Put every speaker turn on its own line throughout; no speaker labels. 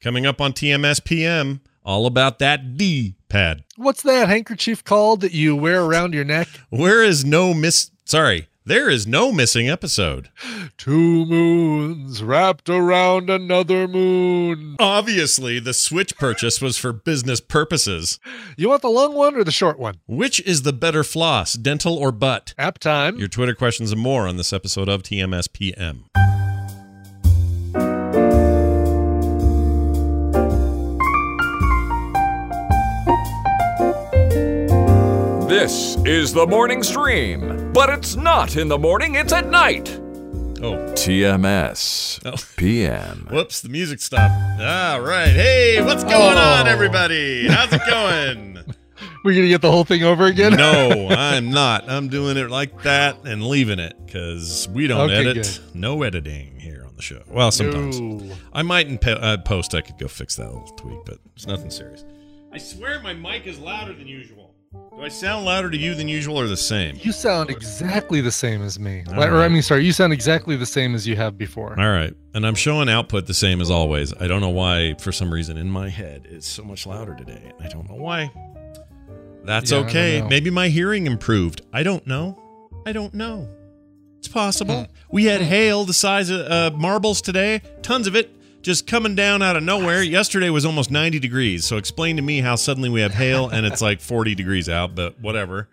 Coming up on TMS PM, all about that D pad.
What's that handkerchief called that you wear around your neck?
Where is no miss? Sorry, there is no missing episode.
Two moons wrapped around another moon.
Obviously, the Switch purchase was for business purposes.
You want the long one or the short one?
Which is the better floss, dental or butt?
App time.
Your Twitter questions and more on this episode of TMS
This is the morning stream, but it's not in the morning, it's at night.
Oh,
TMS
Oh.
PM.
whoops, the music stopped. All right. Hey, what's going on,
Oh.
everybody? How's it going?
We're gonna get the whole thing over again.
no, I'm not. I'm doing it like that and leaving it because we don't
Okay,
edit. No editing here on the show. Well, sometimes.
No.
I might in po- uh, post. I could go fix that little tweak, but it's nothing serious. I swear my mic is louder than usual. Do I sound louder to you than usual or the same?
You sound exactly the same as me.
All
Or I
right.
mean, sorry, you sound exactly the same as you have before.
All right. And I'm showing output the same as always. I don't know why, for some reason, in my head, it's so much louder today. I don't know why. That's
Yeah, I don't
okay.
know.
Maybe my hearing improved. I don't know. I don't know. It's possible.
Hmm.
we had hail the size of uh, marbles today, tons of it, just coming down out of nowhere. Yesterday was almost 90 degrees. So explain to me how suddenly we have hail and it's like 40 degrees out, but whatever.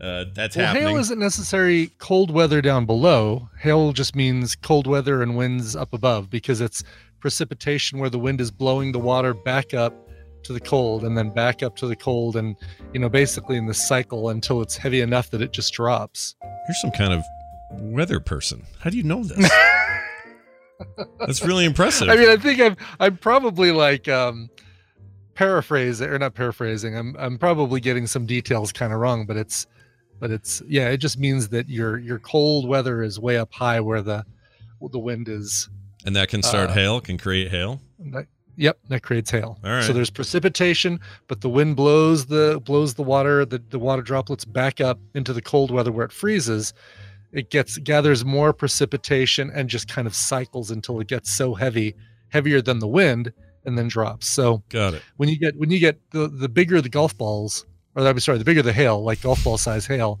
Uh, that's
Well,
happening.
hail isn't necessarily cold weather down below. Hail just means cold weather and winds up above because it's precipitation where the wind is blowing the water back up to the cold and then back up to the cold and you know basically in this cycle until it's heavy enough that it just drops.
You're some kind of weather person. How do you know this? That's really impressive.
I mean, I think I'm I'm probably like um paraphrasing or not paraphrasing. I'm I'm probably getting some details kind of wrong, but it's but it's yeah, it just means that your your cold weather is way up high where the the wind is
and that can start
uh,
hail, can create hail.
that, yep, that creates hail.
All right.
So there's precipitation, but the wind blows the blows the water, the, the water droplets back up into the cold weather where it freezes. It gets gathers more precipitation and just kind of cycles until it gets so heavy, heavier than the wind, and then drops. So
Got it.
when you get when you get the the bigger the golf balls, or I'm sorry, the bigger the hail, like golf ball size hail,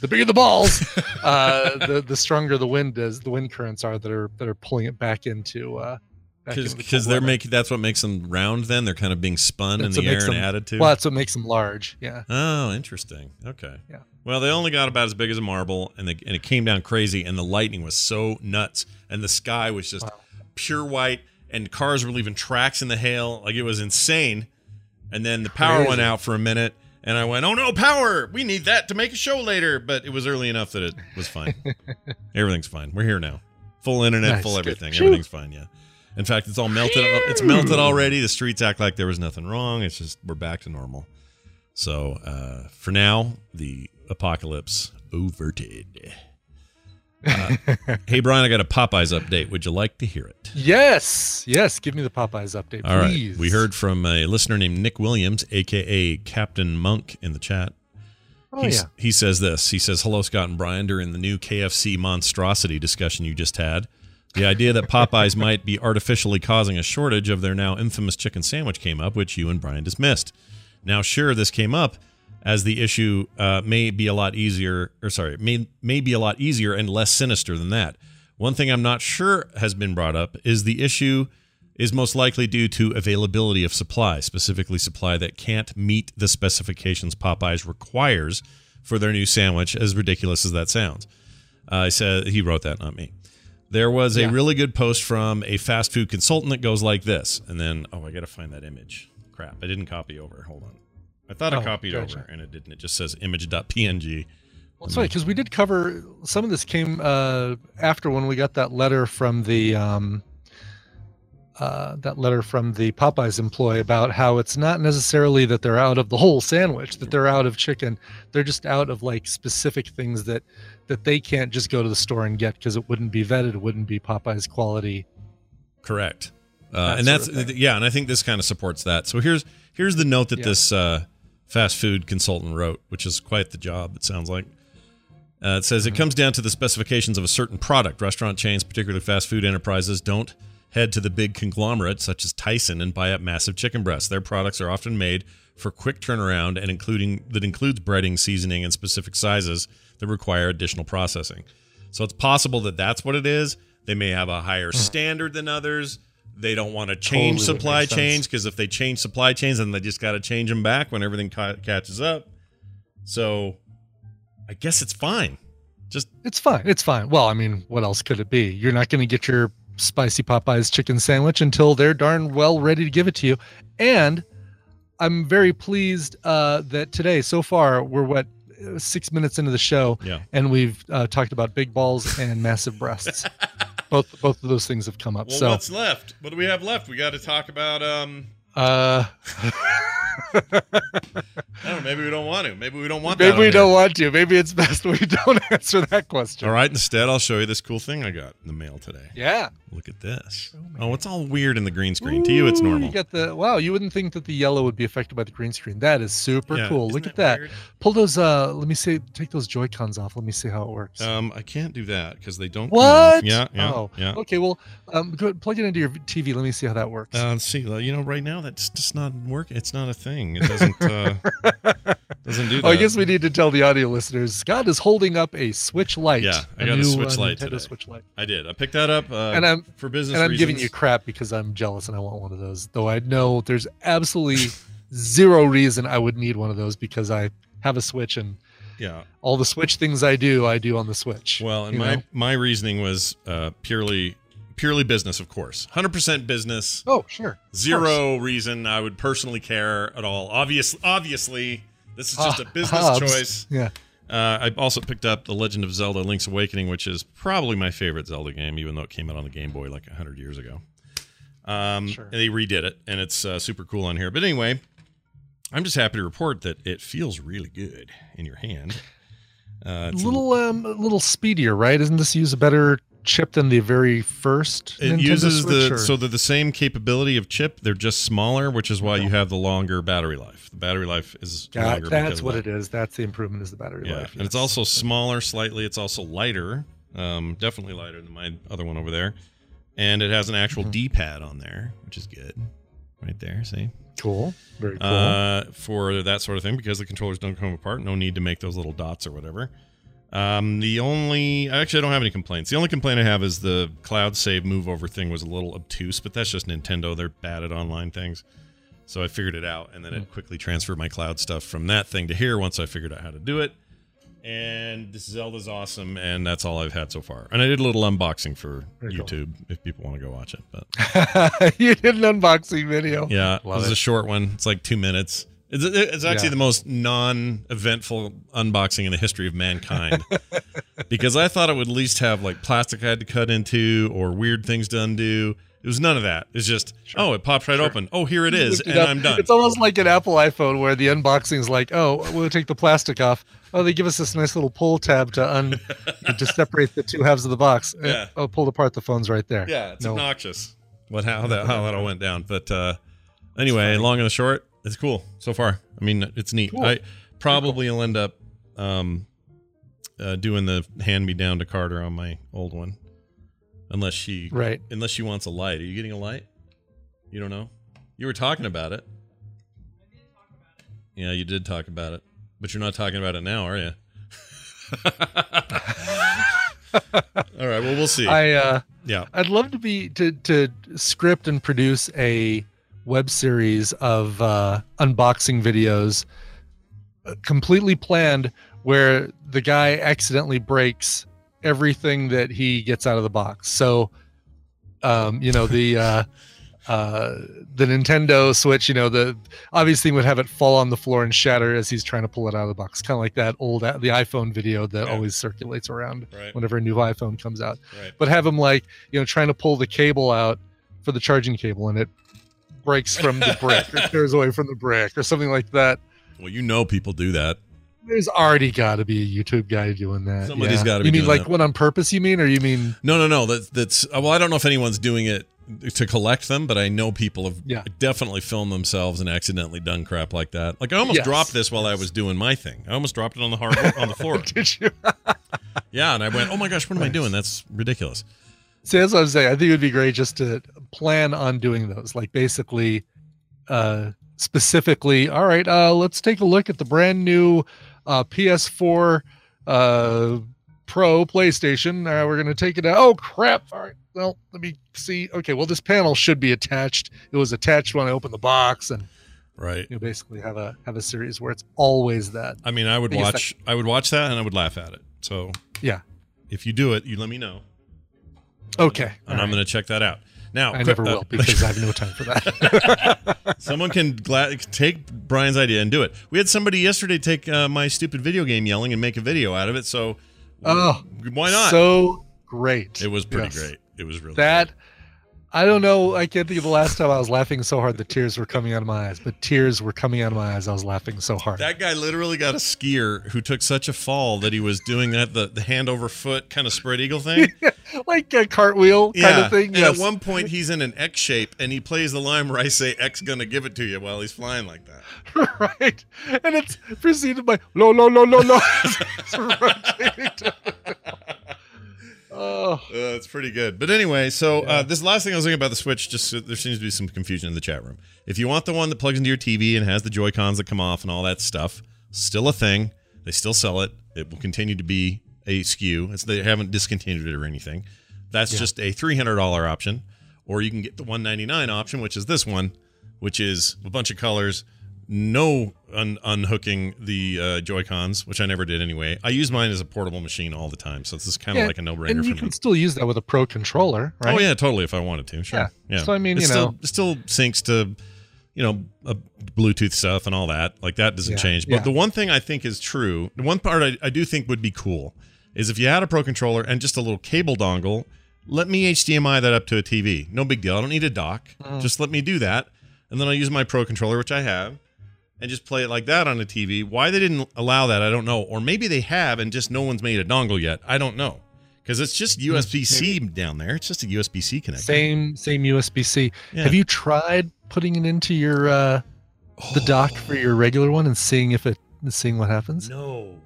the bigger the balls, uh, the the stronger the wind is. The wind currents are that are that are pulling it back into. Uh,
Because they're making that's what makes them round. Then they're kind of being spun
That's
in the air and added to.
Well, that's what makes them large. Yeah.
Oh, interesting. Okay.
Yeah.
Well, they only got about as big as a marble, and, they, and it came down crazy, and the lightning was so nuts, and the sky was just
Wow.
pure white, and cars were leaving tracks in the hail, like it was insane. And then the power went out for a minute, and I went, "Oh no, power! We need that to make a show later." But it was early enough that it was fine. Everything's fine. We're here now. Full internet,
Nice,
full everything.
Phew.
Everything's fine. Yeah. In fact, it's all melted. It's melted already. The streets act like there was nothing wrong. It's just we're back to normal. So uh, for now, the apocalypse averted. Uh, hey Brian, I got a Popeyes update. Would you like to hear it?
Yes. Yes. Give me the Popeyes update,
All right.
please.
We heard from a listener named Nick Williams, aka Captain Monk, in the chat.
Oh
He's-
yeah.
He says this. He says, Hello, Scott and Brian. During the new KFC monstrosity discussion you just had, the idea that Popeyes might be artificially causing a shortage of their now infamous chicken sandwich came up, which you and Brian dismissed. Now, sure, this came up as the issue uh, may be a lot easier, or sorry, may, may be a lot easier and less sinister than that. One thing I'm not sure has been brought up is the issue is most likely due to availability of supply, specifically supply that can't meet the specifications Popeyes requires for their new sandwich, as ridiculous as that sounds. Uh, I said he wrote that, not me. There was a
Yeah.
really good post from a fast food consultant that goes like this, and then oh, I got to find that image. Crap, I didn't copy over. Hold on, I thought I
Oh,
copied
gotcha.
over, and it didn't. It just says image.png.
Well, that's right, because we did cover some of this came uh, after when we got that letter from the um, uh, that letter from the Popeyes employee about how it's not necessarily that they're out of the whole sandwich, that they're out of chicken. They're just out of like specific things that that they can't just go to the store and get because it wouldn't be vetted, it wouldn't be Popeyes quality.
Correct. Uh,
That
and that's yeah, and I think this kind of supports that. So here's here's the note that
Yeah.
this uh, fast food consultant wrote, which is quite the job. It sounds like. Uh, it says
Mm-hmm.
it comes down to the specifications of a certain product. Restaurant chains, particularly fast food enterprises, don't head to the big conglomerates such as Tyson and buy up massive chicken breasts. Their products are often made for quick turnaround and including that includes breading, seasoning, and specific sizes that require additional processing. So it's possible that that's what it is. They may have a higher standard than others. They don't want to change
Totally
supply chains because if they change supply chains, then they just got to change them back when everything ca- catches up. So I guess it's fine. Just
It's fine. It's fine. Well, I mean, what else could it be? You're not going to get your spicy Popeyes chicken sandwich until they're darn well ready to give it to you. And I'm very pleased uh, that today, so far, we're what six minutes into the show,
yeah.
and we've uh, talked about big balls and massive breasts. both both of those things have come up.
Well,
so,
what's left? What do we have left? We got to talk about. um
uh,
know. Maybe we don't want to. Maybe we don't want.
maybe
that
we
on
don't
here.
want to. Maybe it's best we don't answer that question.
All right. Instead, I'll show you this cool thing I got in the mail today.
Yeah.
Look at this. Oh, it's all weird in the green screen. to you, it's normal.
You got the wow. You wouldn't think that the yellow would be affected by the green screen. That is super
Yeah,
cool. Look at that.
weird?
Pull those. Uh, let me see. Take those Joy Cons off. Let me see how it works.
Um, I can't do that because they don't.
what?
Yeah, yeah,
Oh,
yeah.
Okay. Well, um, go ahead, plug it into your TV. Let me see how that works.
Uh, let's see. You know, right now that's just not working. It's not a thing. It doesn't. Uh, doesn't do that.
oh, I guess we need to tell the audio listeners. Scott is holding up a Switch Lite.
Yeah, I
a
got a Switch
uh,
Lite
Nintendo
today.
Switch Lite.
I did. I picked that up. Uh,
And I'm-
for business
And I'm
reasons.
giving you crap because I'm jealous and I want one of those. Though I know there's absolutely zero reason I would need one of those because I have a Switch and
Yeah.
all the Switch things I do, I do on the Switch.
Well, and my
know?
my reasoning was uh, purely purely business, of course. Hundred percent business.
Oh, sure.
Zero reason I would personally care at all. Obvious, obviously, this is just a
Ah,
business
Hobbs.
choice.
Yeah.
Uh, I also picked up The Legend of Zelda: Link's Awakening, which is probably my favorite Zelda game, even though it came out on the Game Boy like hundred years ago. Um,
Sure.
and they redid it, and it's uh, super cool on here. But anyway, I'm just happy to report that it feels really good in your hand. Uh,
A little um a little speedier, right? Isn't this use a better chip than the very first
It
Nintendo
uses
Switch,
the
or-
so they're the same capability of chip. They're just smaller, which is why you have the longer battery life. The battery life is
Got-
longer.
that's what
that.
it is. That's the improvement is the battery
Yeah,
life.
and it's also smaller slightly. It's also lighter, um, definitely lighter than my other one over there, and it has an actual
Mhm.
D-pad on there, which is good. Right there, see,
cool. Very cool.
uh, for that sort of thing because the controllers don't come apart. No need to make those little dots or whatever. Um, the only actually I don't have any complaints. The only complaint I have is the cloud save move over thing was a little obtuse, but that's just Nintendo. They're bad at online things. So I figured it out, and then
Hmm.
it quickly transferred my cloud stuff from that thing to here once I figured out how to do it. And this Zelda's awesome, and that's all I've had so far. And I did a little unboxing for
Very cool.
YouTube if people want to go watch it. But
you did an unboxing video.
yeah, it was
it.
a short one. It's like two minutes. It's, it's actually
Yeah.
the most non-eventful unboxing in the history of mankind because I thought it would at least have like plastic I had to cut into or weird things to undo. It was none of that. It's just oh, it pops right
Sure.
open. Oh, here it is,
it
and. I'm done.
It's almost like an Apple iPhone where the unboxing is like, oh, we'll take the plastic off. Oh, they give us this nice little pull tab to un to separate the two halves of the box. Uh,
Yeah.
Oh, pulled apart the phone's right there.
Yeah, it's
No.
obnoxious. What how that how that all went down. But uh anyway, long and the short, it's cool so far. I mean, it's neat.
Cool.
I probably will end up um uh, doing the hand me down to Carter on my old one, unless she
Right.
unless she wants a light. Are you getting a light? You don't know. You were talking about it. Yeah, you did talk about it, but you're not talking about it now, are you? All right. Well, we'll see.
I uh
yeah.
I'd love to be to to script and produce a web series of uh, unboxing videos, uh, completely planned, where the guy accidentally breaks everything that he gets out of the box. So, um, you know the uh, uh, the Nintendo Switch, you know the obvious thing would have it fall on the floor and shatter as he's trying to pull it out of the box, kind of like that old uh, the iPhone video that
Yeah.
always circulates around
Right.
whenever a new iPhone comes out
Right.
but have him like you know trying to pull the cable out for the charging cable and it breaks from the brick or tears away from the brick or something like that
Well, you know people do that.
there's already got to be a youtube guy doing that
Somebody's
yeah.
gotta be
you mean like
that.
what on purpose you mean or you mean
No, no, no. That's that's. uh, Well, I don't know if anyone's doing it to collect them, but I know people have
Yeah.
definitely filmed themselves and accidentally done crap like that. Like I almost
Yes.
dropped this while I was doing my thing. I almost dropped it on the hard on the floor.
did you
yeah, and I went, "Oh my gosh, what am I doing? That's ridiculous."
See, that's what I'm saying. I think it would be great just to plan on doing those. Like basically, uh, specifically, all right, uh, let's take a look at the brand new uh, PS4 uh, Pro PlayStation. Uh, we're gonna take it out. Oh crap! All right, well, let me see. Okay, well, this panel should be attached. It was attached when I opened the box, and
Right.
you basically have a have a series where it's always that.
I mean, I would
I
watch. I would watch that and I would laugh at it. So
Yeah.
if you do it, you let me know,
Okay,
and I'm
right.
going to check that out. Now,
I never
uh,
will because I have no time for that.
Someone can take Brian's idea and do it. We had somebody yesterday take uh, my stupid video game yelling and make a video out of it. So
oh,
why not?
So great.
it was pretty
Yes.
great. It was really
That I don't know. I can't think of the last time I was laughing so hard the tears were coming out of my eyes. But tears were coming out of my eyes. I was laughing so hard.
That guy literally got a skier who took such a fall that he was doing that the, the hand over foot kind of spread eagle thing.
like a cartwheel kind of thing.
And
Yes.
at one point he's in an X shape and he plays the line where I say X gonna give it to you while he's flying like that.
right. And it's preceded by lo lo lo lo lo. It's rotating to- oh,
Uh, it's pretty good. But anyway, so uh, this last thing I was thinking about the Switch, just so there seems to be some confusion in the chat room. If you want the one that plugs into your TV and has the Joy Cons that come off and all that stuff, still a thing. They still sell it. It will continue to be a SKU. It's, they haven't discontinued it or anything. That's
Yeah.
just a three hundred dollar option, or you can get the one ninety nine option, which is this one, which is a bunch of colors, no un- unhooking the uh, Joy Cons, which I never did anyway. I use mine as a portable machine all the time, so this is kind of
Yeah,
like a no brainer
and
for
you
me.
can still use that with a pro controller, right?
Oh yeah, totally. If I wanted to, sure.
Yeah.
Yeah.
So, I mean,
it
you
still,
know-
it still syncs to, you know, uh, Bluetooth stuff and all that. Like that doesn't
Yeah,
change. But the one thing I think is true, the one part I, I do think would be cool, is if you had a Pro controller and just a little cable dongle. Let me HDMI that up to a TV. No big deal. I don't need a dock.
Mm.
Just let me do that, and then I'll use my Pro controller, which I have, and just play it like that on a TV. Why they didn't allow that, I don't know. Or maybe they have, and just no one's made a dongle yet. I don't know. Because it's just USB C down there. It's just a USB C connector.
Same same USB C.
Yeah.
Have you tried putting it into your uh, the dock for your regular one and seeing if it seeing what happens?
No.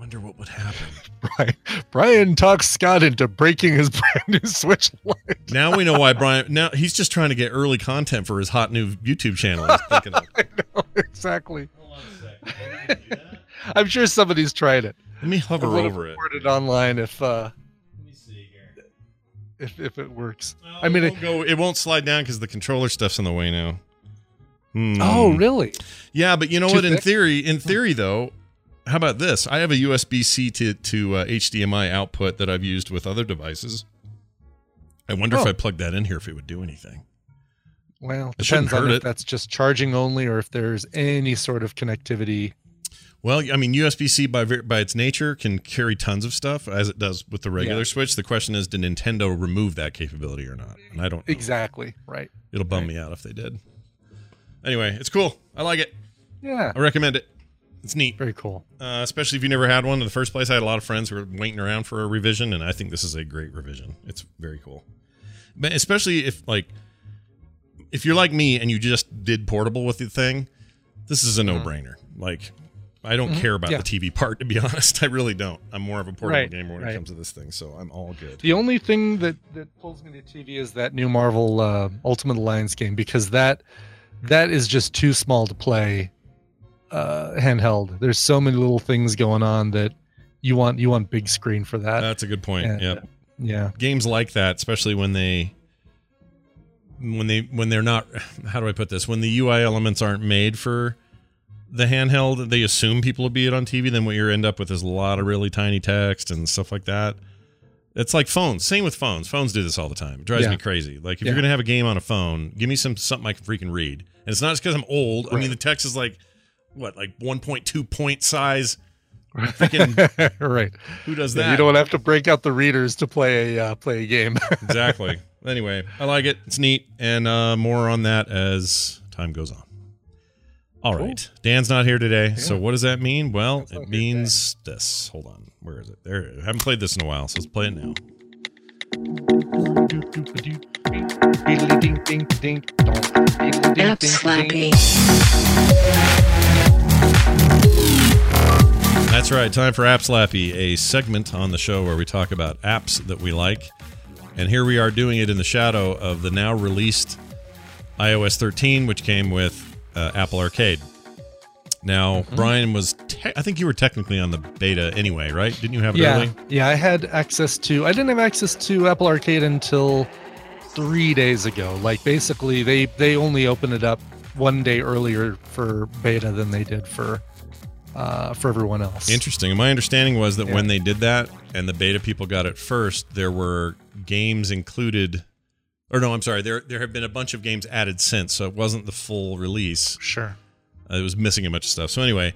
I wonder what would happen.
Brian, Brian talks Scott into breaking his brand new Switch Lite.
Now we know why Brian. Now he's just trying to get early content for his hot new YouTube channel. He's thinking of,
I know exactly. I'm sure somebody's tried it.
Let me hover over it.
reported online if uh,
Let me see here.
if if it works.
I
I mean, it-
it won't, go, it won't slide down because the controller stuff's in the way now. Hmm.
Oh, really?
Yeah, but you know
Too
what? In theory, in theory though, how about this? I have a USB C to to uh, HDMI output that I've used with other devices. I wonder if
Oh.
I plug that in here if it would do anything.
Well, depends on if
it.
that's just charging only or if there's any sort of connectivity.
Well, I mean, USB C by by its nature can carry tons of stuff as it does with the regular
Yeah.
Switch. The question is, did Nintendo remove that capability or not? And I don't. know.
Exactly. Right.
It'll bum
Right.
me out if they did. Anyway, it's cool. I like it.
Yeah.
I recommend it. It's neat,
Very cool.
uh, especially if you never had one in the first place. I had a lot of friends who were waiting around for a revision, and I think this is a great revision. It's very cool, but especially if like if you're like me and you just did portable with the thing, this is a no brainer. Like. I don't care about
Mm-hmm. Yeah.
the TV part, to be honest. I really don't. I'm more of a portable
Right,
gamer when
right.
it comes to this thing, so I'm all good.
The only thing that that pulls me to TV is that new Marvel uh, Ultimate Alliance game because that that is just too small to play uh, handheld. There's so many little things going on that you want you want big screen for that.
That's a good point.
Yeah.
Yep.
yeah.
games like that, especially when they when they when they're not how do I put this? When the UI elements aren't made for the handheld, they assume people will be it on TV. Then what you end up with is a lot of really tiny text and stuff like that. It's like phones. Same with phones. Phones do this all the time. It drives
Yeah.
me crazy. Like if
Yeah.
you're gonna have a game on a phone, give me some something I can freaking read. And it's not just because I'm old. I mean, the text is like what, like 1.2 point size. Freaking
right.
who does
Yeah,
that?
you don't have to break out the readers to play a uh, play a game.
exactly. Anyway, I like it. It's neat, and uh, more on that as time goes on. All
Cool.
right, Dan's not here today, so what does that mean? Well,
Dan's not
it
here
means this. Hold on, where is it? There. I haven't played this in a while, so let's play it now.
App Slappy.
That's right. Time for App Slappy, a segment on the show where we talk about apps that we like. And here we are doing it in the shadow of the now released iOS 13, which came with uh, Apple Arcade. Now,
Mm-hmm.
Brian was, te- I think you were technically on the beta anyway, right? Didn't you have it
yeah,
early?
yeah. I had access to. I didn't have access to Apple Arcade until three days ago. Like basically, they they only opened it up one day earlier for beta than they did for uh, for everyone else.
Interesting. My understanding was that
Yeah.
when they did that and the beta people got it first, there were games included. Or no, I'm sorry. There there have been a bunch of games added since, so it wasn't the full release.
Sure.
Uh, it was missing a bunch of stuff. So anyway,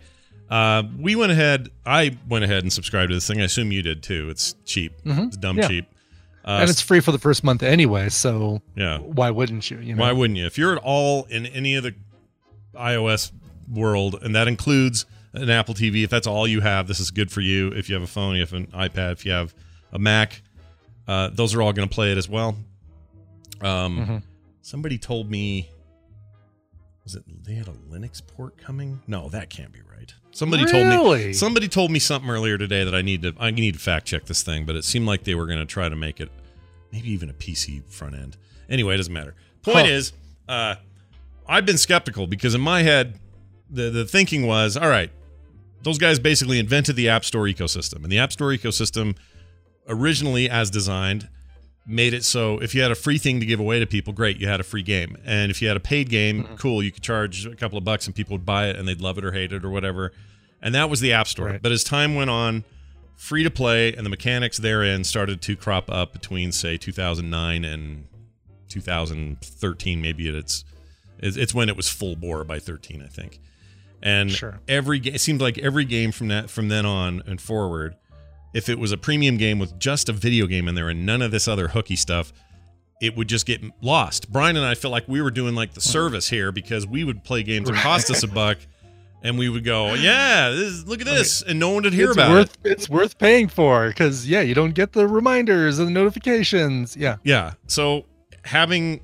uh, we went ahead. I went ahead and subscribed to this thing. I assume you did too. It's cheap.
Mhm.
It's dumb
Yeah.
cheap. Uh,
and it's free for the first month anyway, so
yeah.
why wouldn't you? You know.
Why wouldn't you? If you're at all in any of the iOS world, and that includes an Apple TV, if that's all you have, this is good for you. If you have a phone, if an iPad, if you have a Mac, uh, those are all going to play it as well. Um,
Mhm.
Somebody told me, was it they had a Linux port coming? No, that can't be Somebody told me. Somebody told me something earlier today that I need to I need to fact check this thing, but it seemed like they were going to try to make it maybe even a PC front end. Anyway, it doesn't matter. Point
Huh.
is, uh, I've been skeptical because in my head, the the thinking was, all right, those guys basically invented the App Store ecosystem, and the App Store ecosystem originally, as designed, made it so if you had a free thing to give away to people, great, you had a free game, and if you had a paid game, mm-hmm. cool, you could charge a couple of bucks and people would buy it and they'd love it or hate it or whatever, and that was the App Store.
Right.
But as time went on, free to play and the mechanics therein started to crop up between say 2009 and 2013 maybe its it's it's when it was full bore by 13 i think and
Sure.
every game it seemed like every game from that from then on and forward if it was a premium game with just a video game in there and none of this other hooky stuff it would just get lost. Brian and i felt like we were doing like the service here because we would play games that cost us a buck and we would go yeah this, is- look at this and no one would hear
it's
about
worth
it.
it's worth paying for because yeah, you don't get the reminders and the notifications. Yeah.
Yeah. So having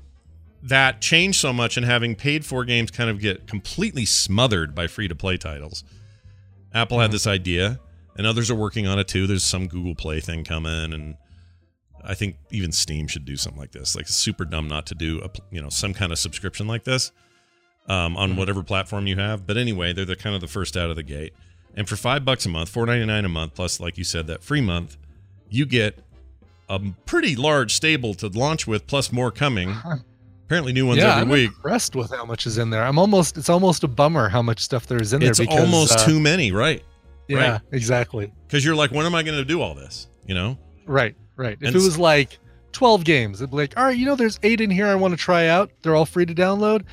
that change so much and having paid for games kind of get completely smothered by free to play titles, Apple had mm-hmm. this idea, and others are working on it too. There's some Google Play thing coming, and I think even Steam should do something like this. Like it's super dumb not to do a you know some kind of subscription like this um, on whatever platform you have. But anyway, they're the kind of the first out of the gate. And for five bucks a month, four ninety nine a month, plus like you said that free month, you get a pretty large stable to launch with, plus more coming. Apparently, new ones
yeah,
every
I'm
week.
impressed with how much is in there. I'm almost it's almost a bummer how much stuff there is in
It's
there because
almost
uh,
too many, right?
Yeah,
right.
exactly.
Because you're like, when am I going to do all this? You know?
Right, right. If
And
it was like 12 games, it'd be like, all right, you know, there's eight in here I want to try out. They're all free to download.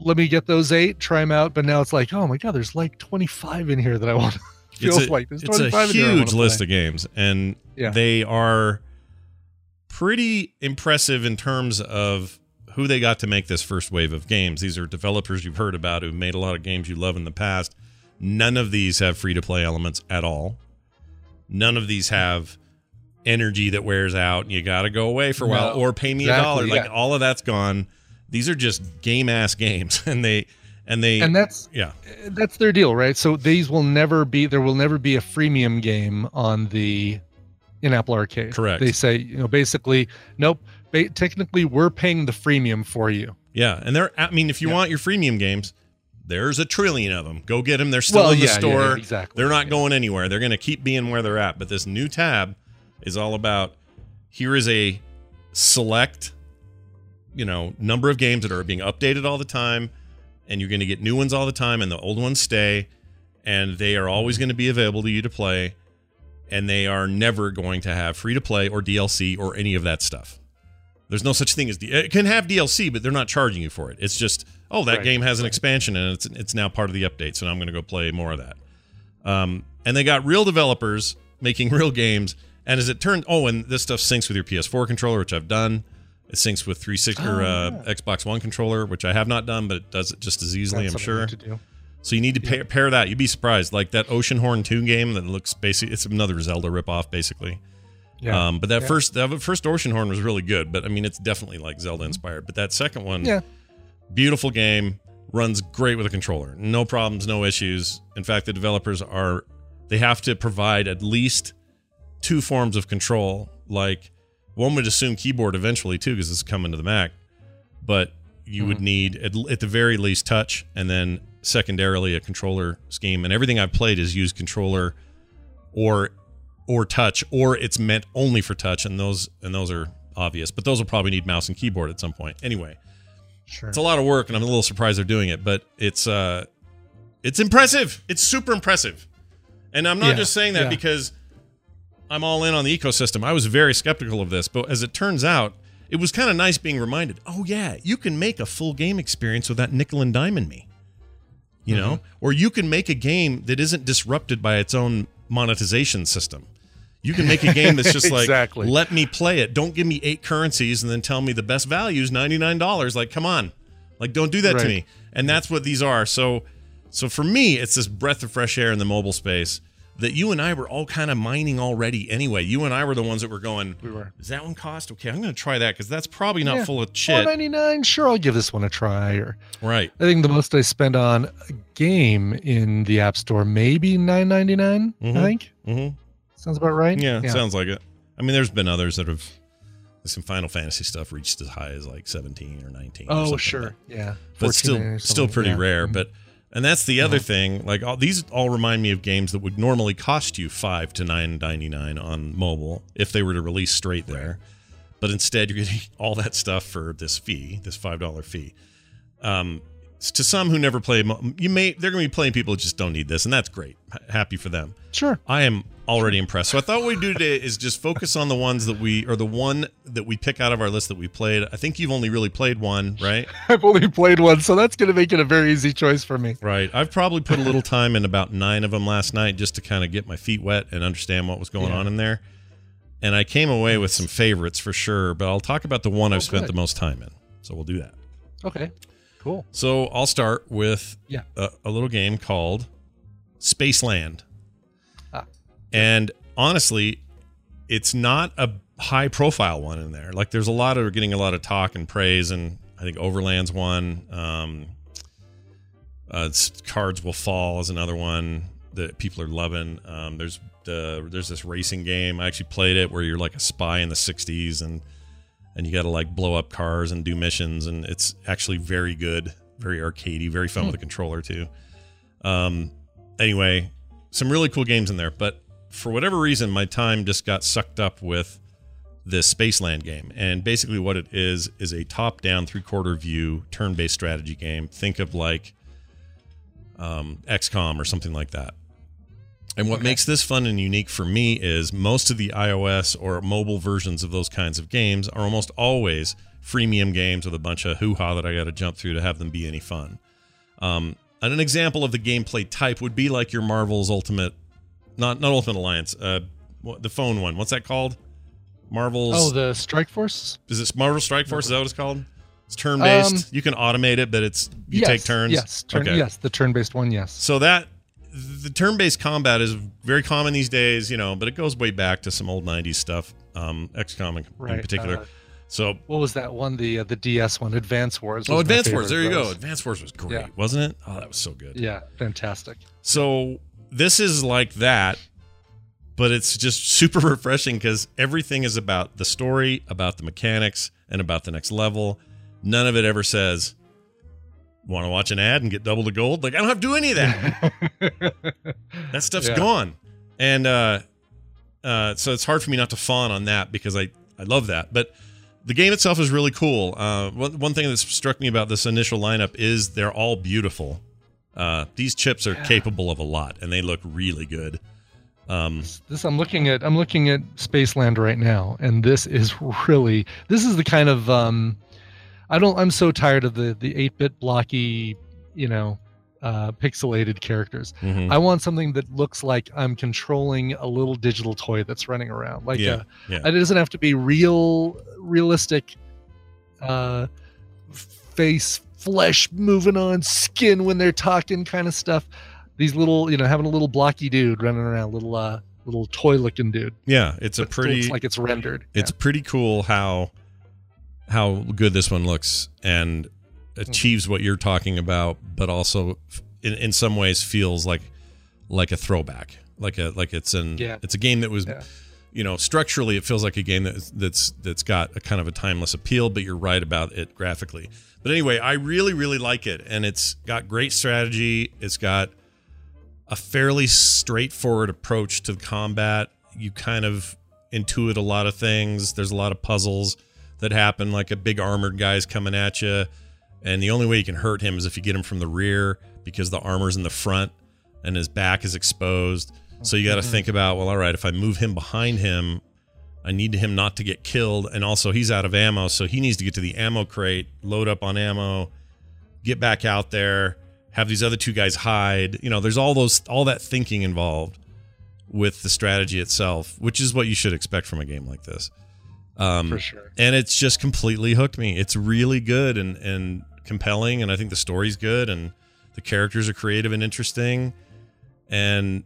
Let me get those eight, try them out. But now it's like, oh my god, there's like 25 in here that I want. Feels
it's a,
like there's
it's a
25 in here I wanna
huge list
play.
of games, and
Yeah.
they are pretty impressive in terms of who they got to make this first wave of games. These are developers you've heard about who've made a lot of games you love in the past. None of these have free to play elements at all. None of these have energy that wears out and you got to go away for a while
No,
or pay me a dollar. Like
yeah.
all of that's gone. These are just game ass games and they and they
And that's
yeah.
that's their deal, right? So these will never be there will never be a freemium game on the in Apple Arcade.
Correct.
They say, you know, basically, nope. Ba- technically, we're paying the freemium for you.
Yeah, and they're. I mean, if you
Yeah.
want your freemium games, there's a trillion of them. Go get them. They're still
Well,
in the
yeah,
store.
yeah, exactly.
They're not
Yeah.
going anywhere. They're going to keep being where they're at. But this new tab is all about. Here is a select, you know, number of games that are being updated all the time, and you're going to get new ones all the time, and the old ones stay, and they are always going to be available to you to play, and they are never going to have free to play or DLC or any of that stuff. There's no such thing as D- it can have DLC, but they're not charging you for it. It's just oh that
Right,
game has an expansion and it's it's now part of the update, so now I'm going to go play more of that. Um, and they got real developers making real games. And as it turned, oh, and this stuff syncs with your PS4 controller, which I've done. It syncs with 360 or
Oh,
uh,
yeah.
Xbox One controller, which I have not done, but it does it just as easily,
That's
I'm sure. So you need to pair, pair that. You'd be surprised. Like that Oceanhorn 2 game that looks basically it's another Zelda ripoff, basically.
Yeah.
Um, but that
Yeah.
first that first Oceanhorn was really good. But I mean, it's definitely like Zelda inspired. But that second one,
yeah.
beautiful game, runs great with a controller. No problems, no issues. In fact, the developers are they have to provide at least two forms of control, like one would assume keyboard eventually too, because it's coming to the Mac. But you would need at, at the very least touch, and then secondarily a controller scheme. And everything I've played is used controller or or touch, or it's meant only for touch, and those and those are obvious. But those will probably need mouse and keyboard at some point. Anyway,
Sure.
it's a lot of work, and I'm a little surprised they're doing it, but it's uh, it's impressive. It's super impressive, and I'm not
Yeah,
just saying that
yeah.
because I'm all in on the ecosystem. I was very skeptical of this, but as it turns out, it was kind of nice being reminded. Oh yeah, you can make a full game experience without nickel and dime diamond me. You know, or you can make a game that isn't disrupted by its own monetization system. You can make a game that's just like,
Exactly.
let me play it. Don't give me eight currencies and then tell me the best value is ninety nine dollars. Like, come on, like don't do that to me. And that's what these are. So, so for me, it's this breath of fresh air in the mobile space that you and I were all kind of mining already. Anyway, you and I were the ones that were going.
We were.
Does that one cost? Okay, I'm going to try that because that's probably not
Yeah,
full of shit.
ninety nine. Sure, I'll give this one a try. Or
Right.
I think the most I spend on a game in the App Store maybe nine ninety nine.
Mhm.
I think
Mm-hmm.
Sounds about right.
Yeah, sounds like it. I mean, there's been others that have some Final Fantasy stuff reached as high as like 17 or 19.
Oh,
something like
sure.
that.
Yeah.
but still, still pretty
yeah.
rare.
Mhm.
But and that's the other thing. Like all these all remind me of games that would normally cost you five to nine ninety nine on mobile if they were to release straight there. But instead, you're getting all that stuff for this fee, this five dollar fee. Um, to some who never play, you may they're going to be playing people who just don't need this, and that's great. Happy for them.
Sure.
I am already impressed. So I thought what we'd do today is just focus on the ones that we or the one that we pick out of our list that we played. I think you've only really played one, right?
I've only played one, so that's going to make it a very easy choice for me.
Right. I've probably put a little time in about nine of them last night just to kind of get my feet wet and understand what was going
Yeah.
on in there. And I came away with some favorites for sure, but I'll talk about the one I've
Oh,
spent
good.
the most time in. So we'll do that.
Okay. Cool.
So I'll start with
Yeah.
a, a little game called Spaceland.
Ah.
And honestly, it's not a high profile one in there. Like there's a lot of getting a lot of talk and praise, and I think Overland's one. Um, uh, Cards Will Fall is another one that people are loving. Um, there's the there's this racing game. I actually played it where you're like a spy in the '60s and and you got to like blow up cars and do missions, and it's actually very good, very arcadey, very fun with a controller too. Um, anyway, some really cool games in there, but for whatever reason, my time just got sucked up with this Spaceland game, and basically what it is is a top-down, three-quarter view, turn-based strategy game. Think of like um, XCOM or something like that. And what makes this fun and unique for me is most of the iOS or mobile versions of those kinds of games are almost always freemium games with a bunch of hoo ha that I got to jump through to have them be any fun. Um, and an example of the gameplay type would be like your Marvel's Ultimate, not not Ultimate Alliance, uh, what, the phone one. What's that called? Marvel's.
Oh, the Strike Force.
is it Marvel Strike Force? Is that what it's called? It's turn based.
Um,
you can automate it, but it's you
yes,
take turns.
Yes. Turn,
Okay.
Yes. The turn-based one. Yes.
So that the turn-based combat is very common these days, you know, but it goes way back to some old '90s stuff, um, XCOM in, in particular.
uh,
so,
What was that one? The uh, the DS one, Advance Wars.
oh, Advance Wars, there you go. Advance Wars was great,
Yeah.
wasn't it? Oh, that was so good.
Yeah, fantastic.
So this is like that, but it's just super refreshing because everything is about the story, about the mechanics, and about the next level. None of it ever says, "Want to watch an ad and get double the gold?" Like I don't have to do any of that. that stuff's
Yeah.
gone, and uh, uh, so it's hard for me not to fawn on that because I I love that, but. The game itself is really cool. Uh, one, one thing that struck me about this initial lineup is they're all beautiful. Uh, these chips are
Yeah.
capable of a lot, and they look really good. Um,
This I'm looking at. I'm looking at Spaceland right now, and this is really. This is the kind of. um I don't. I'm so tired of the the 8-bit blocky, you know, uh, pixelated characters.
mhm.
I want something that looks like I'm controlling a little digital toy that's running around. Like
Yeah,
uh
yeah.
it doesn't have to be real, realistic, uh, face, flesh moving on skin when they're talking kind of stuff. These little, you know, having a little blocky dude running around, little, uh, little toy looking dude.
yeah, it's a pretty.
looks like it's rendered.
it's pretty cool how how good this one looks and achieves what you're talking about, but also in, in some ways feels like like a throwback, like a like it's an
Yeah.
it's a game that was
Yeah.
you know, structurally it feels like a game that's that's that's got a kind of a timeless appeal, but you're right about it graphically. But anyway, I really really like it and it's got great strategy. It's got a fairly straightforward approach to combat. You kind of intuit a lot of things. There's a lot of puzzles that happen like a big armored guy's coming at you and the only way you can hurt him is if you get him from the rear because the armor's in the front and his back is exposed. So you got to mm-hmm. think about, well, all right, if I move him behind him, I need him not to get killed, and also he's out of ammo, so he needs to get to the ammo crate, load up on ammo, get back out there, have these other two guys hide. You know, there's all those all that thinking involved with the strategy itself, which is what you should expect from a game like this. Um,
For sure.
and it's just completely hooked me. It's really good and and compelling, and I think the story's good, and the characters are creative and interesting, and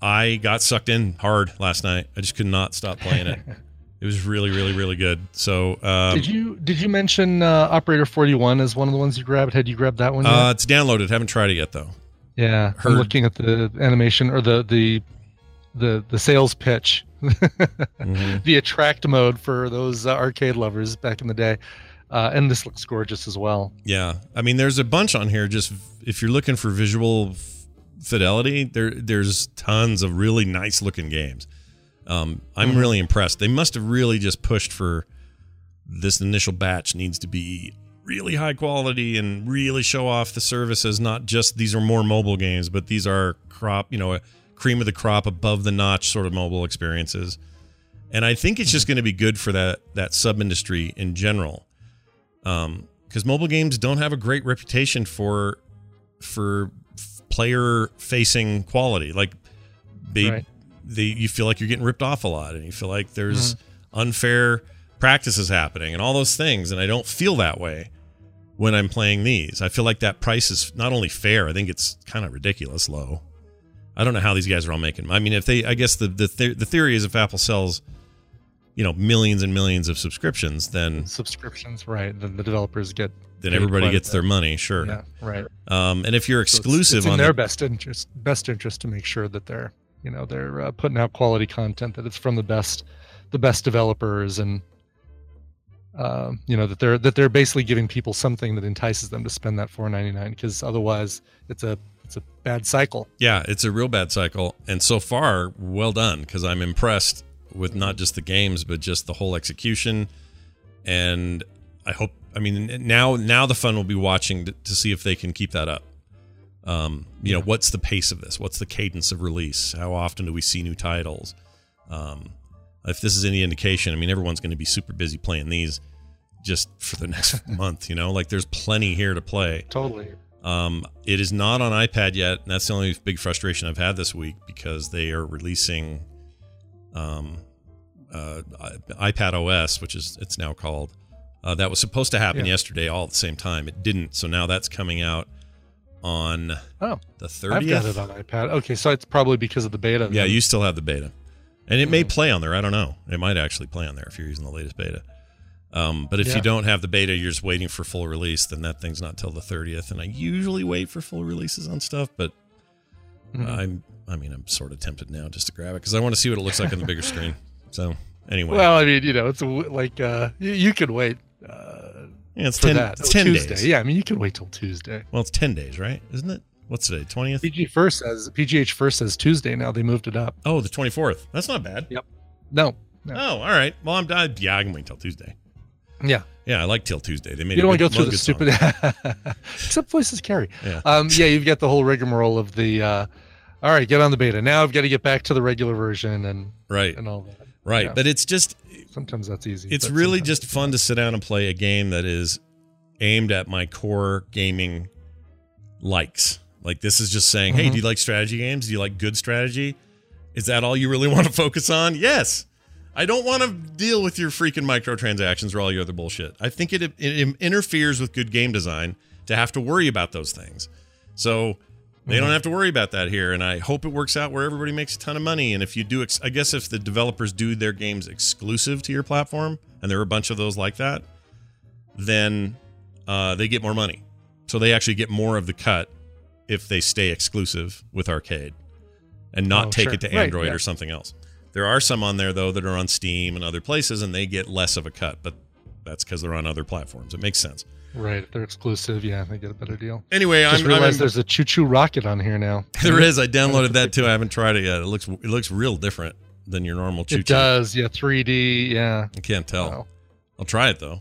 I got sucked in hard last night. I just could not stop playing it. it was really, really, really good. So, um,
did you did you mention uh, Operator Forty One as one of the ones you grabbed? Had you grabbed that one? Yet?
uh, it's downloaded. Haven't tried it yet though.
yeah,
heard-
I'm looking at the animation or the the the the sales pitch,
Mhm.
the attract mode for those uh, arcade lovers back in the day, uh, and this looks gorgeous as well.
Yeah, I mean, there's a bunch on here. Just if you're looking for visual f- fidelity, there there's tons of really nice looking games. Um, I'm
Mhm.
really impressed. They must have really just pushed for this initial batch needs to be really high quality and really show off the services. Not just these are more mobile games, but these are crop, you know, a cream of the crop, above the notch sort of mobile experiences. And I think it's just going to be good for that that sub industry in general. Um because mobile games don't have a great reputation for for player facing quality. Like they
Right.
they you feel like you're getting ripped off a lot and you feel like there's unfair practices happening and all those things and i don't feel that way when i'm playing these. I feel like that price is not only fair i think it's kind of ridiculous low i don't know how these guys are all making i mean if they i guess the the, the- the theory is if apple sells you know millions and millions of subscriptions then
Subscriptions, right? Then the developers get
then everybody gets their money sure
Yeah, right.
um, and if you're
So it's-
exclusive
it's, in
on
their
the,
best interest best interest to make sure that they're you know they're uh, putting out quality content that it's from the best the best developers and um, you know that they're that they're basically giving people something that entices them to spend that 4.99 because otherwise it's a it's a bad cycle.
Yeah it's a real bad cycle. And so far well done because i'm impressed with not just the games but just the whole execution. And i hope i mean now now the fun will be watching to, to see if they can keep that up. Um, you know what's the pace of this? What's the cadence of release? How often do we see new titles? Um, if this is any indication i mean everyone's going to be super busy playing these just for the next month you know? Like there's plenty here to play.
Totally
Um, it is not on iPad yet, and that's the only big frustration I've had this week because they are releasing um, uh, iPad OS, which is it's now called. Uh, that was supposed to happen
Yeah.
yesterday, all at the same time. It didn't, so now that's coming out on
oh
the
i've got it on ipad okay so it's probably because of the beta
Yeah,
then.
you still have the beta, and it may
Mhm.
play on there. I don't know. It might actually play on there if you're using the latest beta. Um, but if
Yeah.
you don't have the beta, you're just waiting for full release. Then that thing's not till the 30th. And I usually wait for full releases on stuff, but
Mhm.
I'm, I mean, I'm sort of tempted now just to grab it because I want to see what it looks like on the bigger screen. So anyway,
well i mean you know it's like uh you, you could wait uh
yeah, it's
for
ten,
that
it's
Oh,
10
tuesday
days.
yeah i mean you can wait till tuesday
Well, it's 10 days, right? Isn't it? What's today? 20th?
PG first says PGH first says Tuesday. Now they moved it up.
Oh, the 24th. That's not bad.
Yep. No, no.
Oh, all right. Well, I'm I, yeah, I can wait till Tuesday.
Yeah,
Yeah, I like till Tuesday. They made
you
a
don't want to
good-
go through the stupid. Except voices carry.
Yeah.
Um, yeah, you've got the whole rigmarole of the. Uh, all right, get on the beta. Now I've got to get back to the regular version and
Right.
and all that.
Right.
Yeah.
But it's just
Sometimes that's easy.
it's really just fun to sit down and play a game that is aimed at my core gaming likes. Like this is just saying, "Hey,
Mhm.
do you like strategy games? Do you like good strategy? Is that all you really want to focus on?" Yes. I don't want to deal with your freaking microtransactions or all your other bullshit. I think it, it interferes with good game design to have to worry about those things. So they
Mm-hmm.
don't have to worry about that here, and I hope it works out where everybody makes a ton of money. And if you do, ex- I guess if the developers do their games exclusive to your platform, and there are a bunch of those like that, then uh, they get more money. So they actually get more of the cut if they stay exclusive with arcade and not
Oh,
take
sure.
it to
Right,
Android
yeah.
or something else. There are some on there though that are on Steam and other places, and they get less of a cut, but that's because they're on other platforms. It makes sense.
Right, if they're exclusive. Yeah, they get a better deal.
Anyway,
Just
I'm,
realized
I'm
there's a ChuChu Rocket on here now.
there is. I downloaded that too. I haven't tried it yet. It looks it looks real different than your normal choo Choo.
It does, yeah, 3D, yeah.
I can't tell.
Wow.
I'll try it though.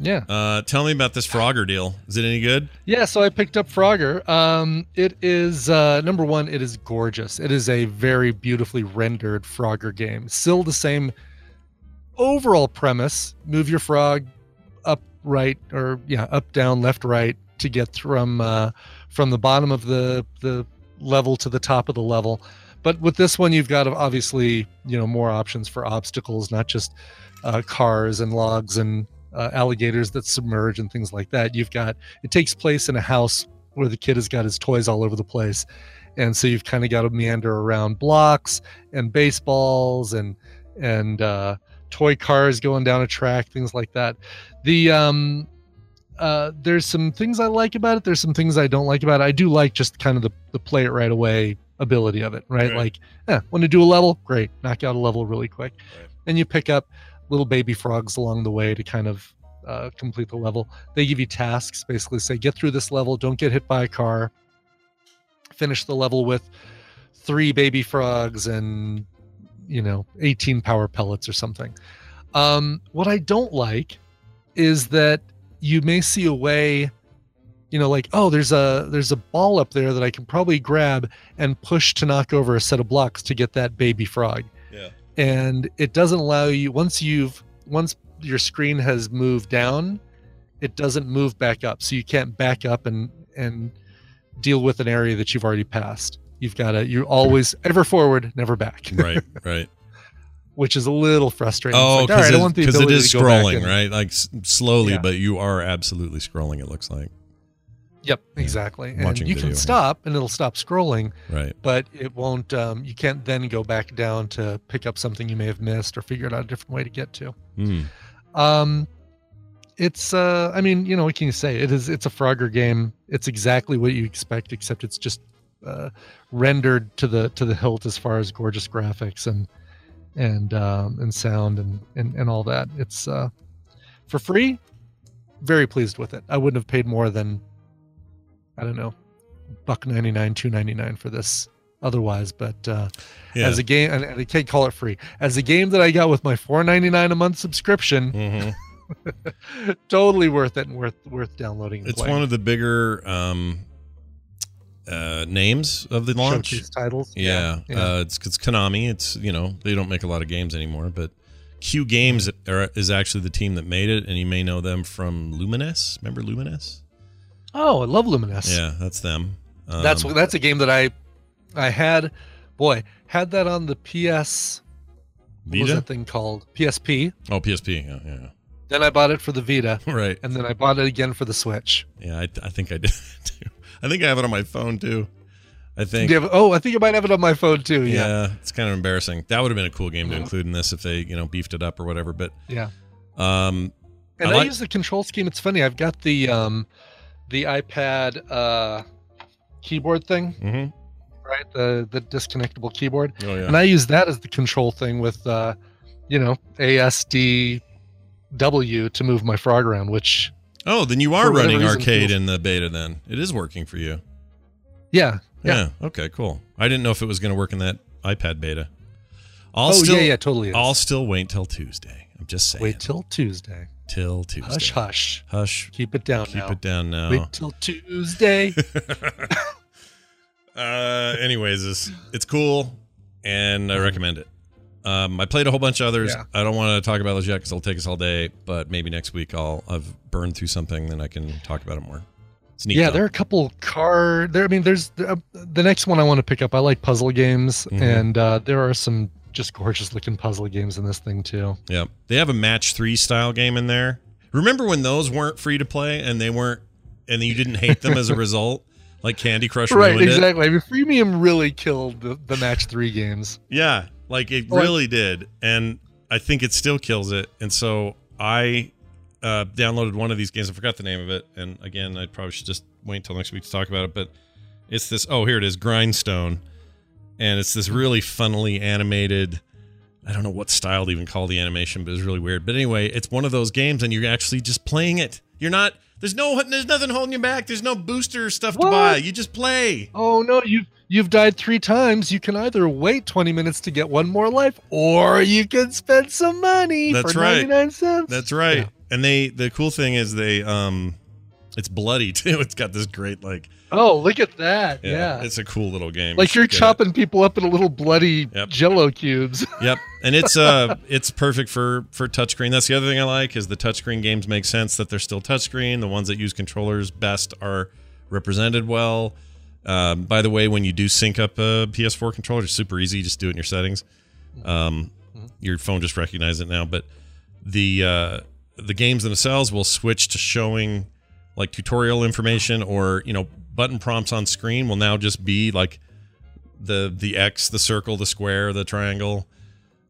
Yeah.
Uh, tell me about this Frogger deal. Is it any good?
Yeah, so I picked up Frogger. Um, it is uh, number one. It is gorgeous. It is a very beautifully rendered Frogger game. Still the same overall premise: move your frog up, right, or yeah, up, down, left, right to get from uh, from the bottom of the the level to the top of the level. But with this one, you've got obviously you know more options for obstacles, not just uh, cars and logs and uh, alligators that submerge and things like that. You've got it takes place in a house where the kid has got his toys all over the place, and so you've kind of got to meander around blocks and baseballs and and uh, toy cars going down a track, things like that. The um, uh, there's some things I like about it. There's some things I don't like about it. I do like just kind of the, the play it right away ability of it, right? Like, yeah, want to do a level? Great, knock out a level really quick,
Right.
and you pick up little baby frogs along the way to kind of uh, complete the level. They give you tasks, basically say, get through this level, don't get hit by a car, finish the level with three baby frogs and you know 18 power pellets or something. Um, what I don't like is that you may see a way you know like oh there's a there's a ball up there that i can probably grab and push to knock over a set of blocks to get that baby frog
Yeah.
And it doesn't allow you once you've once your screen has moved down it doesn't move back up so you can't back up and and deal with an area that you've already passed you've got to you're always ever forward never back
Right, right.
which is a little frustrating
Oh,
like, all right, I want the
because it
ability
is
to
scrolling,
and-
right? Like slowly,
Yeah.
but you are absolutely scrolling. It looks like
Yep,
Yeah.
exactly. And you
video
can stop and it'll stop scrolling,
right.
but it won't um, you can't then go back down to pick up something you may have missed or figure out a different way to get to.
Hmm.
Um it's uh I mean, you know, what can you say? It is it's a Frogger game. It's exactly what you expect except it's just uh rendered to the to the hilt as far as gorgeous graphics and and um and sound and and, and all that. It's uh for free. Very pleased with it. I wouldn't have paid more than I don't know, buck 99, 299 for this otherwise, but uh
Yeah.
as a game and I can't call it free. As a game that I got with my 499 a month subscription,
Mhm.
totally worth it and worth worth downloading.
It's
playing.
one of the bigger um, uh, names of the launch.
showcase titles.
Yeah,
yeah.
Uh, it's it's Konami. It's you know they don't make a lot of games anymore, but Q Games are, is actually the team that made it, and you may know them from Lumines. Remember Lumines?
Oh, I love Lumines.
Yeah, that's them. Um,
that's that's a game that I I had. Boy, had that on the PS. What was that thing called? PSP.
Oh, PSP. Yeah, yeah.
Then I bought it for the Vita,
Right.
and then I bought it again for the Switch.
Yeah, I, I think I did too. I think I have it on my phone too. I think.
Have- oh, I think you might have it on my phone too.
yeah.
Yeah,
it's kind of embarrassing. That would have been a cool game to
Mhm.
include in this if they, you know, beefed it up or whatever. But
yeah.
um,
And
I
I,
like-
use the control scheme. It's funny. I've got the um, the iPad uh, keyboard thing,
mhm.
right? The the disconnectable keyboard.
oh yeah,
and I use that as the control thing with, uh, you know, ASDW to move my frog around. Which,
oh, then you are running arcade in the beta. Then it is working for you.
yeah,
Yeah.
Yeah.
Okay. Cool. I didn't know if it was going to work in that iPad beta. I'll
oh
still,
yeah, yeah, totally. Is.
I'll still wait till Tuesday. I'm just saying.
wait till Tuesday.
Till Tuesday.
Hush, hush.
Hush.
Keep it down
Keep
now.
it down now.
Wait till Tuesday.
uh, anyways, it's, it's cool, and I recommend it. Um, I played a whole bunch of others.
Yeah.
I don't want to talk about those yet because it'll take us all day. But maybe next week I'll I've burned through something, then I can talk about it more. It's neat.
yeah,
though.
there are a couple car. There, I mean, there's uh, the next one I want to pick up. I like puzzle games,
Mhm.
and uh, there are some just gorgeous looking puzzle games in this thing too.
Yeah, they have a match three style game in there. Remember when those weren't free to play and they weren't, and you didn't hate them as a result? Like Candy Crush
Right,
ruined it.
exactly. I mean, freemium really killed the, the match three games.
Yeah, like it really did, and I think it still kills it. And so I uh, downloaded one of these games. I forgot the name of it, and again, I probably should just wait until next week to talk about it. But it's this. Oh, here it is, Grindstone, and it's this really funnily animated I don't know what style to even call the animation, but it's really weird. But anyway, it's one of those games, and you're actually just playing it. You're not. There's no. There's nothing holding you back. There's no booster stuff to buy. You just play.
Oh no, you you've died three times. You can either wait 20 minutes to get one more life, or you can spend some money
That's
for
right.
99 cents.
That's right.
Yeah.
And they. The cool thing is they. Um, it's bloody too. It's got this great like.
Oh, look at that.
Yeah,
Yeah.
it's a cool little game.
like
You
you're
should get it.
chopping people up into little bloody
Yep.
jello cubes.
Yep, and it's uh, it's perfect for for touchscreen. That's the other thing I like is the touchscreen games make sense that they're still touchscreen. The ones that use controllers best are represented well. Um, by the way, when you do sync up a PS4 controller, it's super easy. Just do it in your settings. Um, your phone just recognizes it now. But the uh, the games themselves will switch to showing like tutorial information or you know button prompts on screen will now just be like the the X, the circle, the square, the triangle,